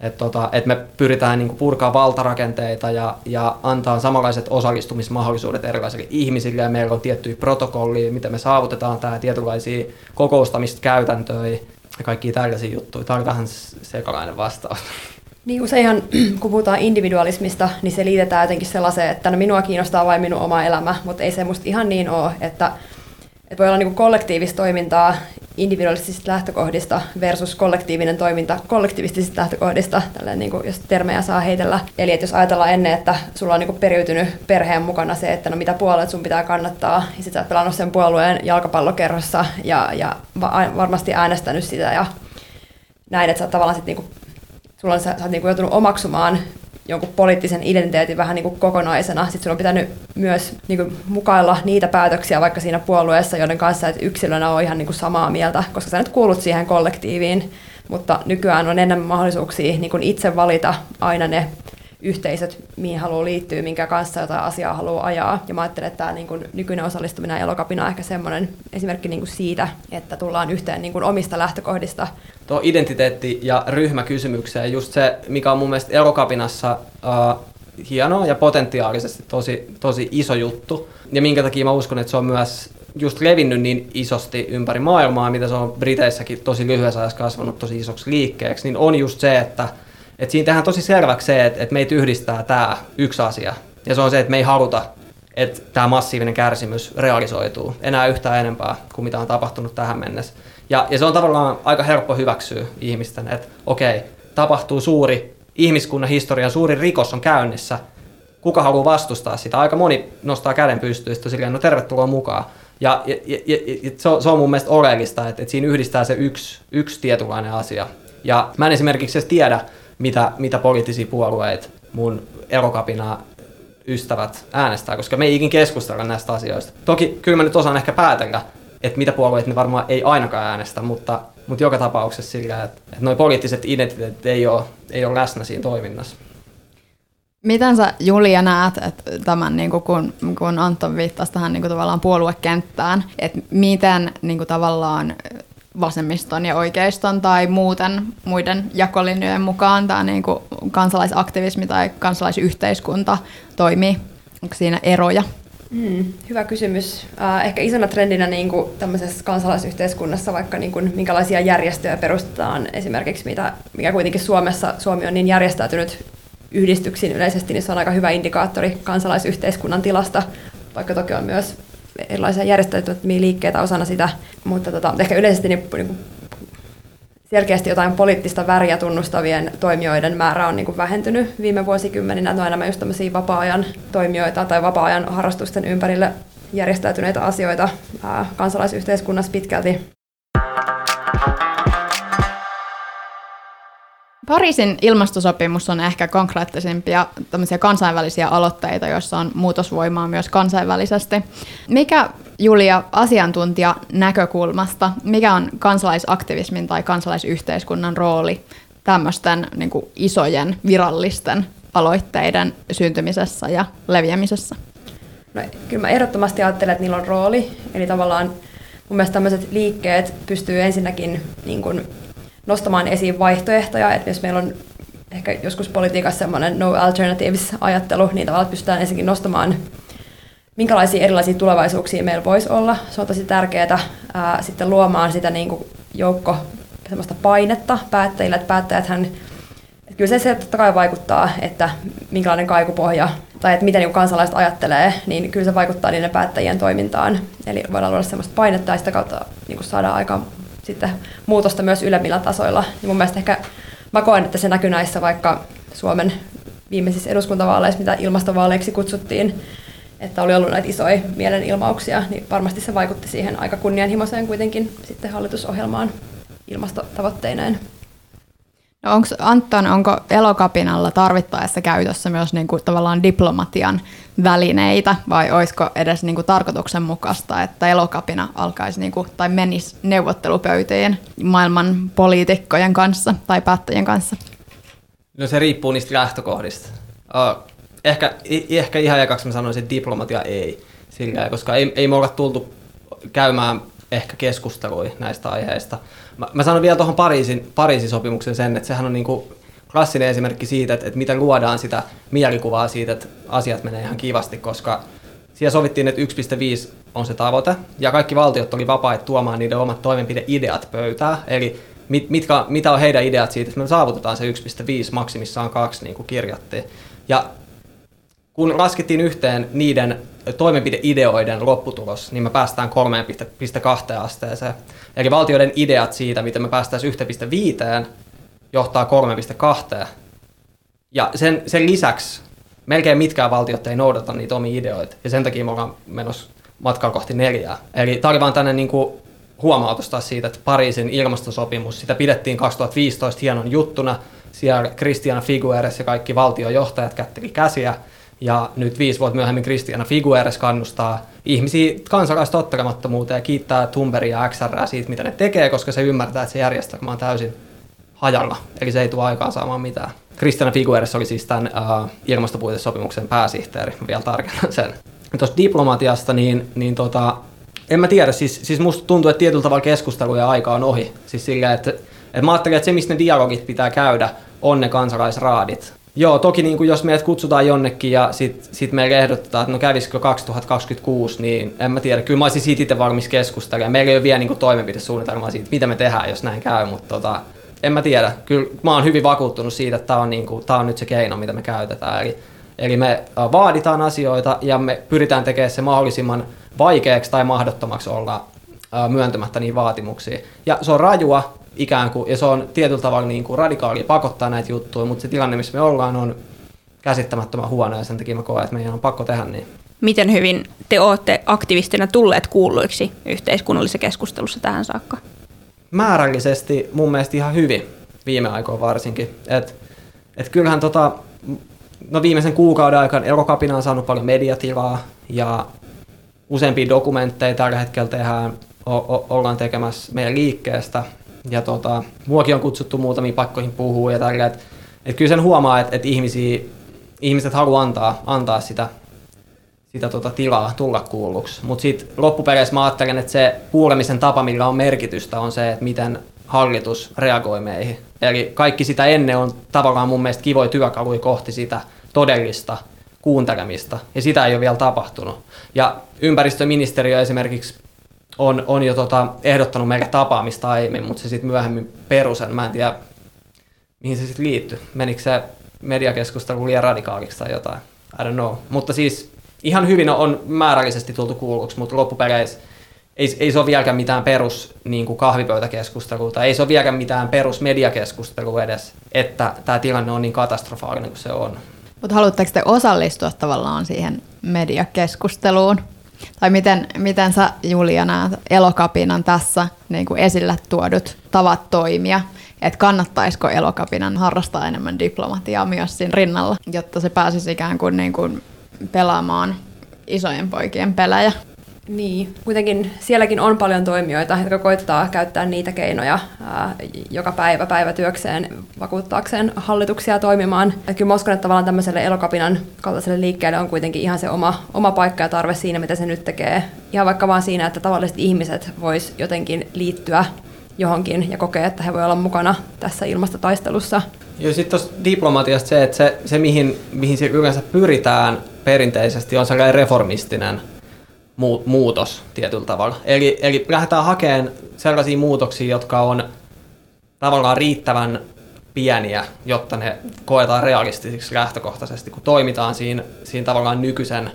et tota, et me pyritään niinku purkaa valtarakenteita ja, ja antaa samanlaiset osallistumismahdollisuudet erilaisille ihmisille ja meillä on tiettyjä protokollia, miten me saavutetaan tämä tietynlaisia kokoustamiskäytäntöjä ja kaikkia tällaisia juttuja. Tämä on vähän sekalainen vastaus. Niin useinhan, *clears throat* kun puhutaan individualismista, niin se liitetään jotenkin sellaiseen, että no minua kiinnostaa vain minun oma elämä, mutta ei se musta ihan niin ole, että, että voi olla niin kollektiivista toimintaa individualistisista lähtökohdista versus kollektiivinen toiminta kollektiivistisista lähtökohdista, niin kuin, jos termejä saa heitellä. Eli että jos ajatellaan ennen, että sulla on niin kuin periytynyt perheen mukana se, että no mitä puolueet sun pitää kannattaa, ja sitten sä oot pelannut sen puolueen jalkapallokerrossa ja, ja varmasti äänestänyt sitä ja näin, että sä tavallaan sit niinku, sulla on, sä, sä oot niinku joutunut omaksumaan jonkun poliittisen identiteetin vähän niin kuin kokonaisena. Sitten sun on pitänyt myös niin kuin mukailla niitä päätöksiä vaikka siinä puolueessa, joiden kanssa et yksilönä on ihan niin kuin samaa mieltä, koska sä nyt kuulut siihen kollektiiviin. Mutta nykyään on enemmän mahdollisuuksia niin kuin itse valita aina ne yhteisöt, mihin haluaa liittyä, minkä kanssa jotain asiaa haluaa ajaa. Ja mä ajattelen, että tämä niin kuin nykyinen osallistuminen elokapina on ehkä semmoinen esimerkki niin kuin siitä, että tullaan yhteen niin kuin omista lähtökohdista. Tuo identiteetti- ja ryhmäkysymykseen, just se, mikä on mun mielestä elokapinassa uh, hienoa ja potentiaalisesti tosi, tosi iso juttu. Ja minkä takia mä uskon, että se on myös just levinnyt niin isosti ympäri maailmaa, mitä se on Briteissäkin tosi lyhyessä ajassa kasvanut tosi isoksi liikkeeksi, niin on just se, että et siinä tehdään tosi selväksi se, että, että meitä yhdistää tämä yksi asia. Ja se on se, että me ei haluta, että tämä massiivinen kärsimys realisoituu enää yhtään enempää kuin mitä on tapahtunut tähän mennessä. Ja, ja se on tavallaan aika helppo hyväksyä ihmisten, että okei, tapahtuu suuri ihmiskunnan historian suuri rikos on käynnissä. Kuka haluaa vastustaa sitä? Aika moni nostaa käden pystyyn ja silleen, no tervetuloa mukaan. Ja, ja, ja, ja se, on, se on mun mielestä oleellista, että, että siinä yhdistää se yksi, yksi tietynlainen asia. Ja mä en esimerkiksi edes tiedä, mitä, mitä poliittisia puolueita mun erokapina ystävät äänestää, koska me ei ikin keskustella näistä asioista. Toki kyllä mä nyt osaan ehkä päätellä, että mitä puolueita ne varmaan ei ainakaan äänestä, mutta, mutta joka tapauksessa sillä, että, että nuo poliittiset identiteetit ei ole, ei ole läsnä siinä toiminnassa. Miten sä Julia näet, että tämän, niin kuin kun, kun Anton viittasi tähän niin kuin tavallaan puoluekenttään, että miten niin kuin tavallaan vasemmiston ja oikeiston tai muuten muiden jakolinjojen mukaan tämä niin kuin kansalaisaktivismi tai kansalaisyhteiskunta toimii? Onko siinä eroja? Hmm, hyvä kysymys. Äh, ehkä isona trendinä niin kuin tämmöisessä kansalaisyhteiskunnassa, vaikka niin kuin, minkälaisia järjestöjä perustetaan esimerkiksi, mitä, mikä kuitenkin Suomessa, Suomi on niin järjestäytynyt yhdistyksiin yleisesti, niin se on aika hyvä indikaattori kansalaisyhteiskunnan tilasta, vaikka toki on myös erilaisia järjestäytymättömiä liikkeitä osana sitä, mutta tota, ehkä yleisesti niin, niin selkeästi jotain poliittista väriä tunnustavien toimijoiden määrä on niin kuin vähentynyt viime vuosikymmeninä. Ne on enemmän just tämmöisiä vapaa-ajan toimijoita tai vapaa-ajan harrastusten ympärille järjestäytyneitä asioita ää, kansalaisyhteiskunnassa pitkälti. Pariisin ilmastosopimus on ehkä konkreettisimpia kansainvälisiä aloitteita, joissa on muutosvoimaa myös kansainvälisesti. Mikä, Julia, asiantuntija näkökulmasta, mikä on kansalaisaktivismin tai kansalaisyhteiskunnan rooli tämmöisten niin kuin isojen virallisten aloitteiden syntymisessä ja leviämisessä? No, kyllä mä ehdottomasti ajattelen, että niillä on rooli. Eli tavallaan mun mielestä tämmöiset liikkeet pystyy ensinnäkin niin kuin nostamaan esiin vaihtoehtoja, että jos meillä on ehkä joskus politiikassa semmoinen no alternatives-ajattelu, niin tavallaan pystytään ensinnäkin nostamaan, minkälaisia erilaisia tulevaisuuksia meillä voisi olla. Se on tosi tärkeää ää, sitten luomaan sitä niin kuin joukko semmoista painetta päättäjille, että päättäjäthän että kyllä se, se totta kai vaikuttaa, että minkälainen kaikupohja tai että miten niin kansalaiset ajattelee, niin kyllä se vaikuttaa niiden päättäjien toimintaan. Eli voidaan luoda sellaista painetta ja sitä kautta niin saada aika sitten muutosta myös ylemmillä tasoilla. Ja mun mielestä ehkä mä koen, että se näkyy näissä vaikka Suomen viimeisissä eduskuntavaaleissa, mitä ilmastovaaleiksi kutsuttiin, että oli ollut näitä isoja mielenilmauksia, niin varmasti se vaikutti siihen aika kunnianhimoiseen kuitenkin sitten hallitusohjelmaan ilmastotavoitteineen. No onko, Anton, onko elokapinalla tarvittaessa käytössä myös niin tavallaan diplomatian välineitä vai olisiko edes niin kuin tarkoituksenmukaista, että elokapina alkaisi niin kuin, tai menisi neuvottelupöytiin maailman poliitikkojen kanssa tai päättäjien kanssa? No se riippuu niistä lähtökohdista. Uh, ehkä, ehkä ihan ekaksi mä sanoisin, että diplomatia ei, sillä, koska ei, ei me olla tultu käymään ehkä keskustelui näistä aiheista. Mä, mä sanon vielä tuohon Pariisin, Pariisin sopimuksen sen, että sehän on niinku klassinen esimerkki siitä, että, että miten luodaan sitä mielikuvaa siitä, että asiat menee ihan kivasti, koska siellä sovittiin, että 1,5 on se tavoite, ja kaikki valtiot oli vapaita tuomaan niiden omat toimenpideideat pöytään, eli mit, mitkä, mitä on heidän ideat siitä, että me saavutetaan se 1,5, maksimissaan 2, niin kuin kirjattiin. Ja kun laskettiin yhteen niiden toimenpideideoiden lopputulos, niin me päästään 3,2 asteeseen. Eli valtioiden ideat siitä, miten me päästäisiin 1,5, johtaa 3,2. Ja sen, sen lisäksi melkein mitkään valtiot ei noudata niitä omia ideoita, ja sen takia me ollaan menossa matkalla kohti neljää. Eli tämä vaan tänne niin kuin siitä, että Pariisin ilmastosopimus, sitä pidettiin 2015 hienon juttuna, siellä Christiana Figueres ja kaikki valtiojohtajat kätteli käsiä, ja nyt viisi vuotta myöhemmin Christiana Figueres kannustaa ihmisiä kansalaista ottelemattomuuteen ja kiittää Tumberia ja XR siitä, mitä ne tekee, koska se ymmärtää, että se järjestelmä on täysin hajalla, eli se ei tule aikaan saamaan mitään. Christiana Figueres oli siis tämän uh, ilmastopuitesopimuksen pääsihteeri, mä vielä tarkennan sen. Tuosta diplomatiasta, niin, niin tota, en mä tiedä, siis, siis musta tuntuu, että tietyllä tavalla keskusteluja aika on ohi. Siis sillä, että, että mä ajattelin, että se, mistä ne dialogit pitää käydä, on ne kansalaisraadit. Joo, toki niin kuin jos meidät kutsutaan jonnekin ja sitten sit meille ehdotetaan, että no kävisikö 2026, niin en mä tiedä. Kyllä mä olisin siitä itse valmis keskustelemaan. Meillä ei ole vielä niin kuin toimenpidesuunnitelmaa siitä, mitä me tehdään, jos näin käy, mutta tota, en mä tiedä. Kyllä mä oon hyvin vakuuttunut siitä, että tämä on, niin kuin, on nyt se keino, mitä me käytetään. Eli, eli me vaaditaan asioita ja me pyritään tekemään se mahdollisimman vaikeaksi tai mahdottomaksi olla myöntämättä niin vaatimuksia. Ja se on rajua ikään kuin, ja se on tietyllä tavalla niin kuin radikaali pakottaa näitä juttuja, mutta se tilanne, missä me ollaan, on käsittämättömän huono ja sen takia mä koen, että meidän on pakko tehdä niin. Miten hyvin te olette aktivistina tulleet kuulluiksi yhteiskunnallisessa keskustelussa tähän saakka? Määrällisesti mun mielestä ihan hyvin, viime aikoina varsinkin. Et, et kyllähän tota, no viimeisen kuukauden aikana Eurokapina on saanut paljon mediatilaa ja useampia dokumentteja tällä hetkellä tehdään, o- o- ollaan tekemässä meidän liikkeestä. Ja tota, muakin on kutsuttu muutamiin paikkoihin puhua ja tällä, että et kyllä sen huomaa, että et ihmisiä, ihmiset haluaa antaa, antaa sitä, sitä tota tilaa tulla kuulluksi. Mutta sitten loppupeleissä mä ajattelen, että se kuulemisen tapa, millä on merkitystä, on se, että miten hallitus reagoi meihin. Eli kaikki sitä ennen on tavallaan mun mielestä kivoja työkaluja kohti sitä todellista kuuntelemista, ja sitä ei ole vielä tapahtunut. Ja ympäristöministeriö esimerkiksi on, on jo tota, ehdottanut meille tapaamista aiemmin, mutta se sitten myöhemmin perusen. Mä en tiedä, mihin se sitten liittyy. Menikö se mediakeskustelu liian radikaaliksi tai jotain? I don't know. Mutta siis ihan hyvin on määrällisesti tultu kuulluksi, mutta loppupeleissä ei, ei se ole vieläkään mitään perus niin kuin kahvipöytäkeskustelua tai ei se ole vieläkään mitään perus mediakeskustelua edes, että tämä tilanne on niin katastrofaalinen kuin se on. Mutta haluatteko te osallistua tavallaan siihen mediakeskusteluun? Tai miten, miten sä Julia elokapinan tässä niin kuin esille tuodut tavat toimia? Että kannattaisiko elokapinan harrastaa enemmän diplomatiaa myös siinä rinnalla, jotta se pääsisi ikään kuin, niin kuin pelaamaan isojen poikien pelejä? Niin, kuitenkin sielläkin on paljon toimijoita, jotka koittaa käyttää niitä keinoja ää, joka päivä päivätyökseen vakuuttaakseen hallituksia toimimaan. Et kyllä mä uskon, että tavallaan tämmöiselle elokapinan kaltaiselle liikkeelle on kuitenkin ihan se oma, oma paikka ja tarve siinä, mitä se nyt tekee. Ihan vaikka vaan siinä, että tavalliset ihmiset vois jotenkin liittyä johonkin ja kokea, että he voivat olla mukana tässä ilmastotaistelussa. Joo, sitten tuossa diplomatiasta se, että se, se mihin, mihin se yleensä pyritään perinteisesti, on sellainen reformistinen muutos tietyllä tavalla. Eli, eli lähdetään hakemaan sellaisia muutoksia, jotka on tavallaan riittävän pieniä, jotta ne koetaan realistisiksi lähtökohtaisesti, kun toimitaan siinä, siinä tavallaan nykyisen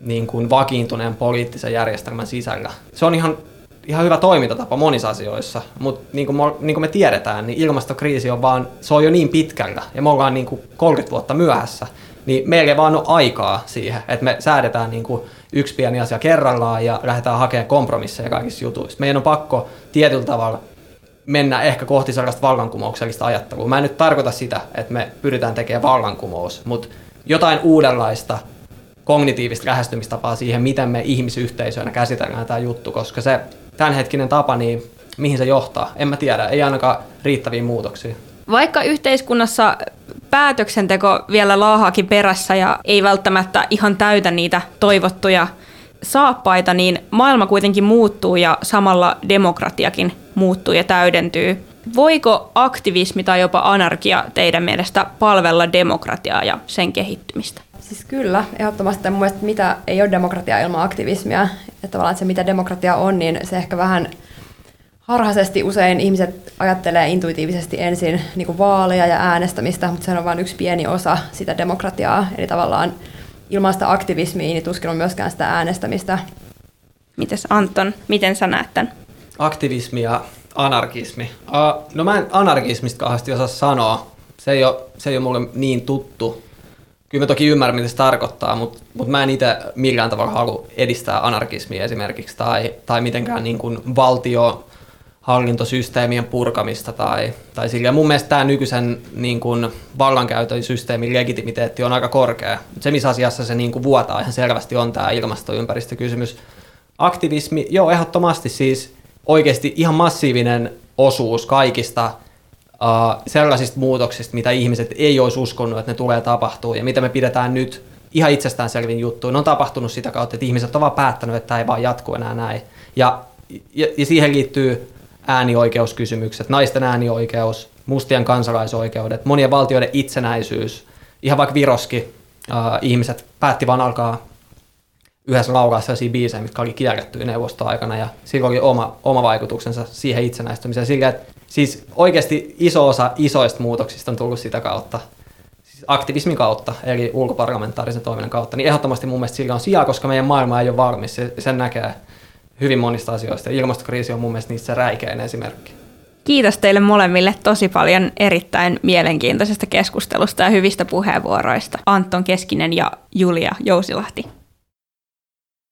niin kuin vakiintuneen poliittisen järjestelmän sisällä. Se on ihan, ihan hyvä toimintatapa monissa asioissa, mutta niin kuin, niin kuin me tiedetään, niin ilmastokriisi on vaan, se on jo niin pitkällä ja me ollaan niin kuin 30 vuotta myöhässä, niin meillä ei vaan ole aikaa siihen, että me säädetään niin kuin yksi pieni asia kerrallaan ja lähdetään hakemaan kompromisseja kaikissa jutuissa. Meidän on pakko tietyllä tavalla mennä ehkä kohti sellaista vallankumouksellista ajattelua. Mä en nyt tarkoita sitä, että me pyritään tekemään vallankumous, mutta jotain uudenlaista kognitiivista lähestymistapaa siihen, miten me ihmisyhteisöönä käsitellään tämä juttu, koska se tämänhetkinen tapa, niin mihin se johtaa, en mä tiedä, ei ainakaan riittäviä muutoksia. Vaikka yhteiskunnassa päätöksenteko vielä laahaakin perässä ja ei välttämättä ihan täytä niitä toivottuja saappaita, niin maailma kuitenkin muuttuu ja samalla demokratiakin muuttuu ja täydentyy. Voiko aktivismi tai jopa anarkia teidän mielestä palvella demokratiaa ja sen kehittymistä? Siis kyllä, ehdottomasti. Mun mielestä mitä ei ole demokratia ilman aktivismia. Että tavallaan että se, mitä demokratia on, niin se ehkä vähän harhaisesti usein ihmiset ajattelee intuitiivisesti ensin niin kuin vaaleja ja äänestämistä, mutta se on vain yksi pieni osa sitä demokratiaa. Eli tavallaan ilman sitä aktivismia niin tuskin on myöskään sitä äänestämistä. Mites Anton, miten sä näet tämän? Aktivismi ja anarkismi. Uh, no mä en anarkismista kauheasti osaa sanoa. Se ei ole, se ei ole mulle niin tuttu. Kyllä mä toki ymmärrän, mitä se tarkoittaa, mutta, mutta mä en itse millään tavalla halua edistää anarkismia esimerkiksi tai, tai mitenkään niin kuin valtio hallintosysteemien purkamista tai, tai sillä. Mun mielestä tämä nykyisen niin kuin, vallankäytön systeemin legitimiteetti on aika korkea. Se, missä asiassa se niin kuin, vuotaa ihan selvästi, on tämä ilmastoympäristökysymys. Aktivismi, joo, ehdottomasti siis oikeasti ihan massiivinen osuus kaikista uh, sellaisista muutoksista, mitä ihmiset ei olisi uskonut, että ne tulee tapahtuu ja mitä me pidetään nyt ihan itsestäänselvin juttu. Ne on tapahtunut sitä kautta, että ihmiset ovat vaan päättänyt, että tämä ei vaan jatku enää näin. Ja, ja, ja siihen liittyy äänioikeuskysymykset, naisten äänioikeus, mustien kansalaisoikeudet, monien valtioiden itsenäisyys. Ihan vaikka Viroski äh, ihmiset päätti vaan alkaa yhdessä laukaa sellaisia biisejä, mitkä oli kierretty neuvostoaikana ja sillä oli oma, oma vaikutuksensa siihen itsenäistymiseen. Sillä, että siis oikeasti iso osa isoista muutoksista on tullut sitä kautta, siis aktivismin kautta, eli ulkoparlamentaarisen toiminnan kautta, niin ehdottomasti mun mielestä sillä on sijaa, koska meidän maailma ei ole valmis. Sen näkee hyvin monista asioista. Ilmastokriisi on mun mielestä niissä räikein esimerkki. Kiitos teille molemmille tosi paljon erittäin mielenkiintoisesta keskustelusta ja hyvistä puheenvuoroista. Anton Keskinen ja Julia Jousilahti.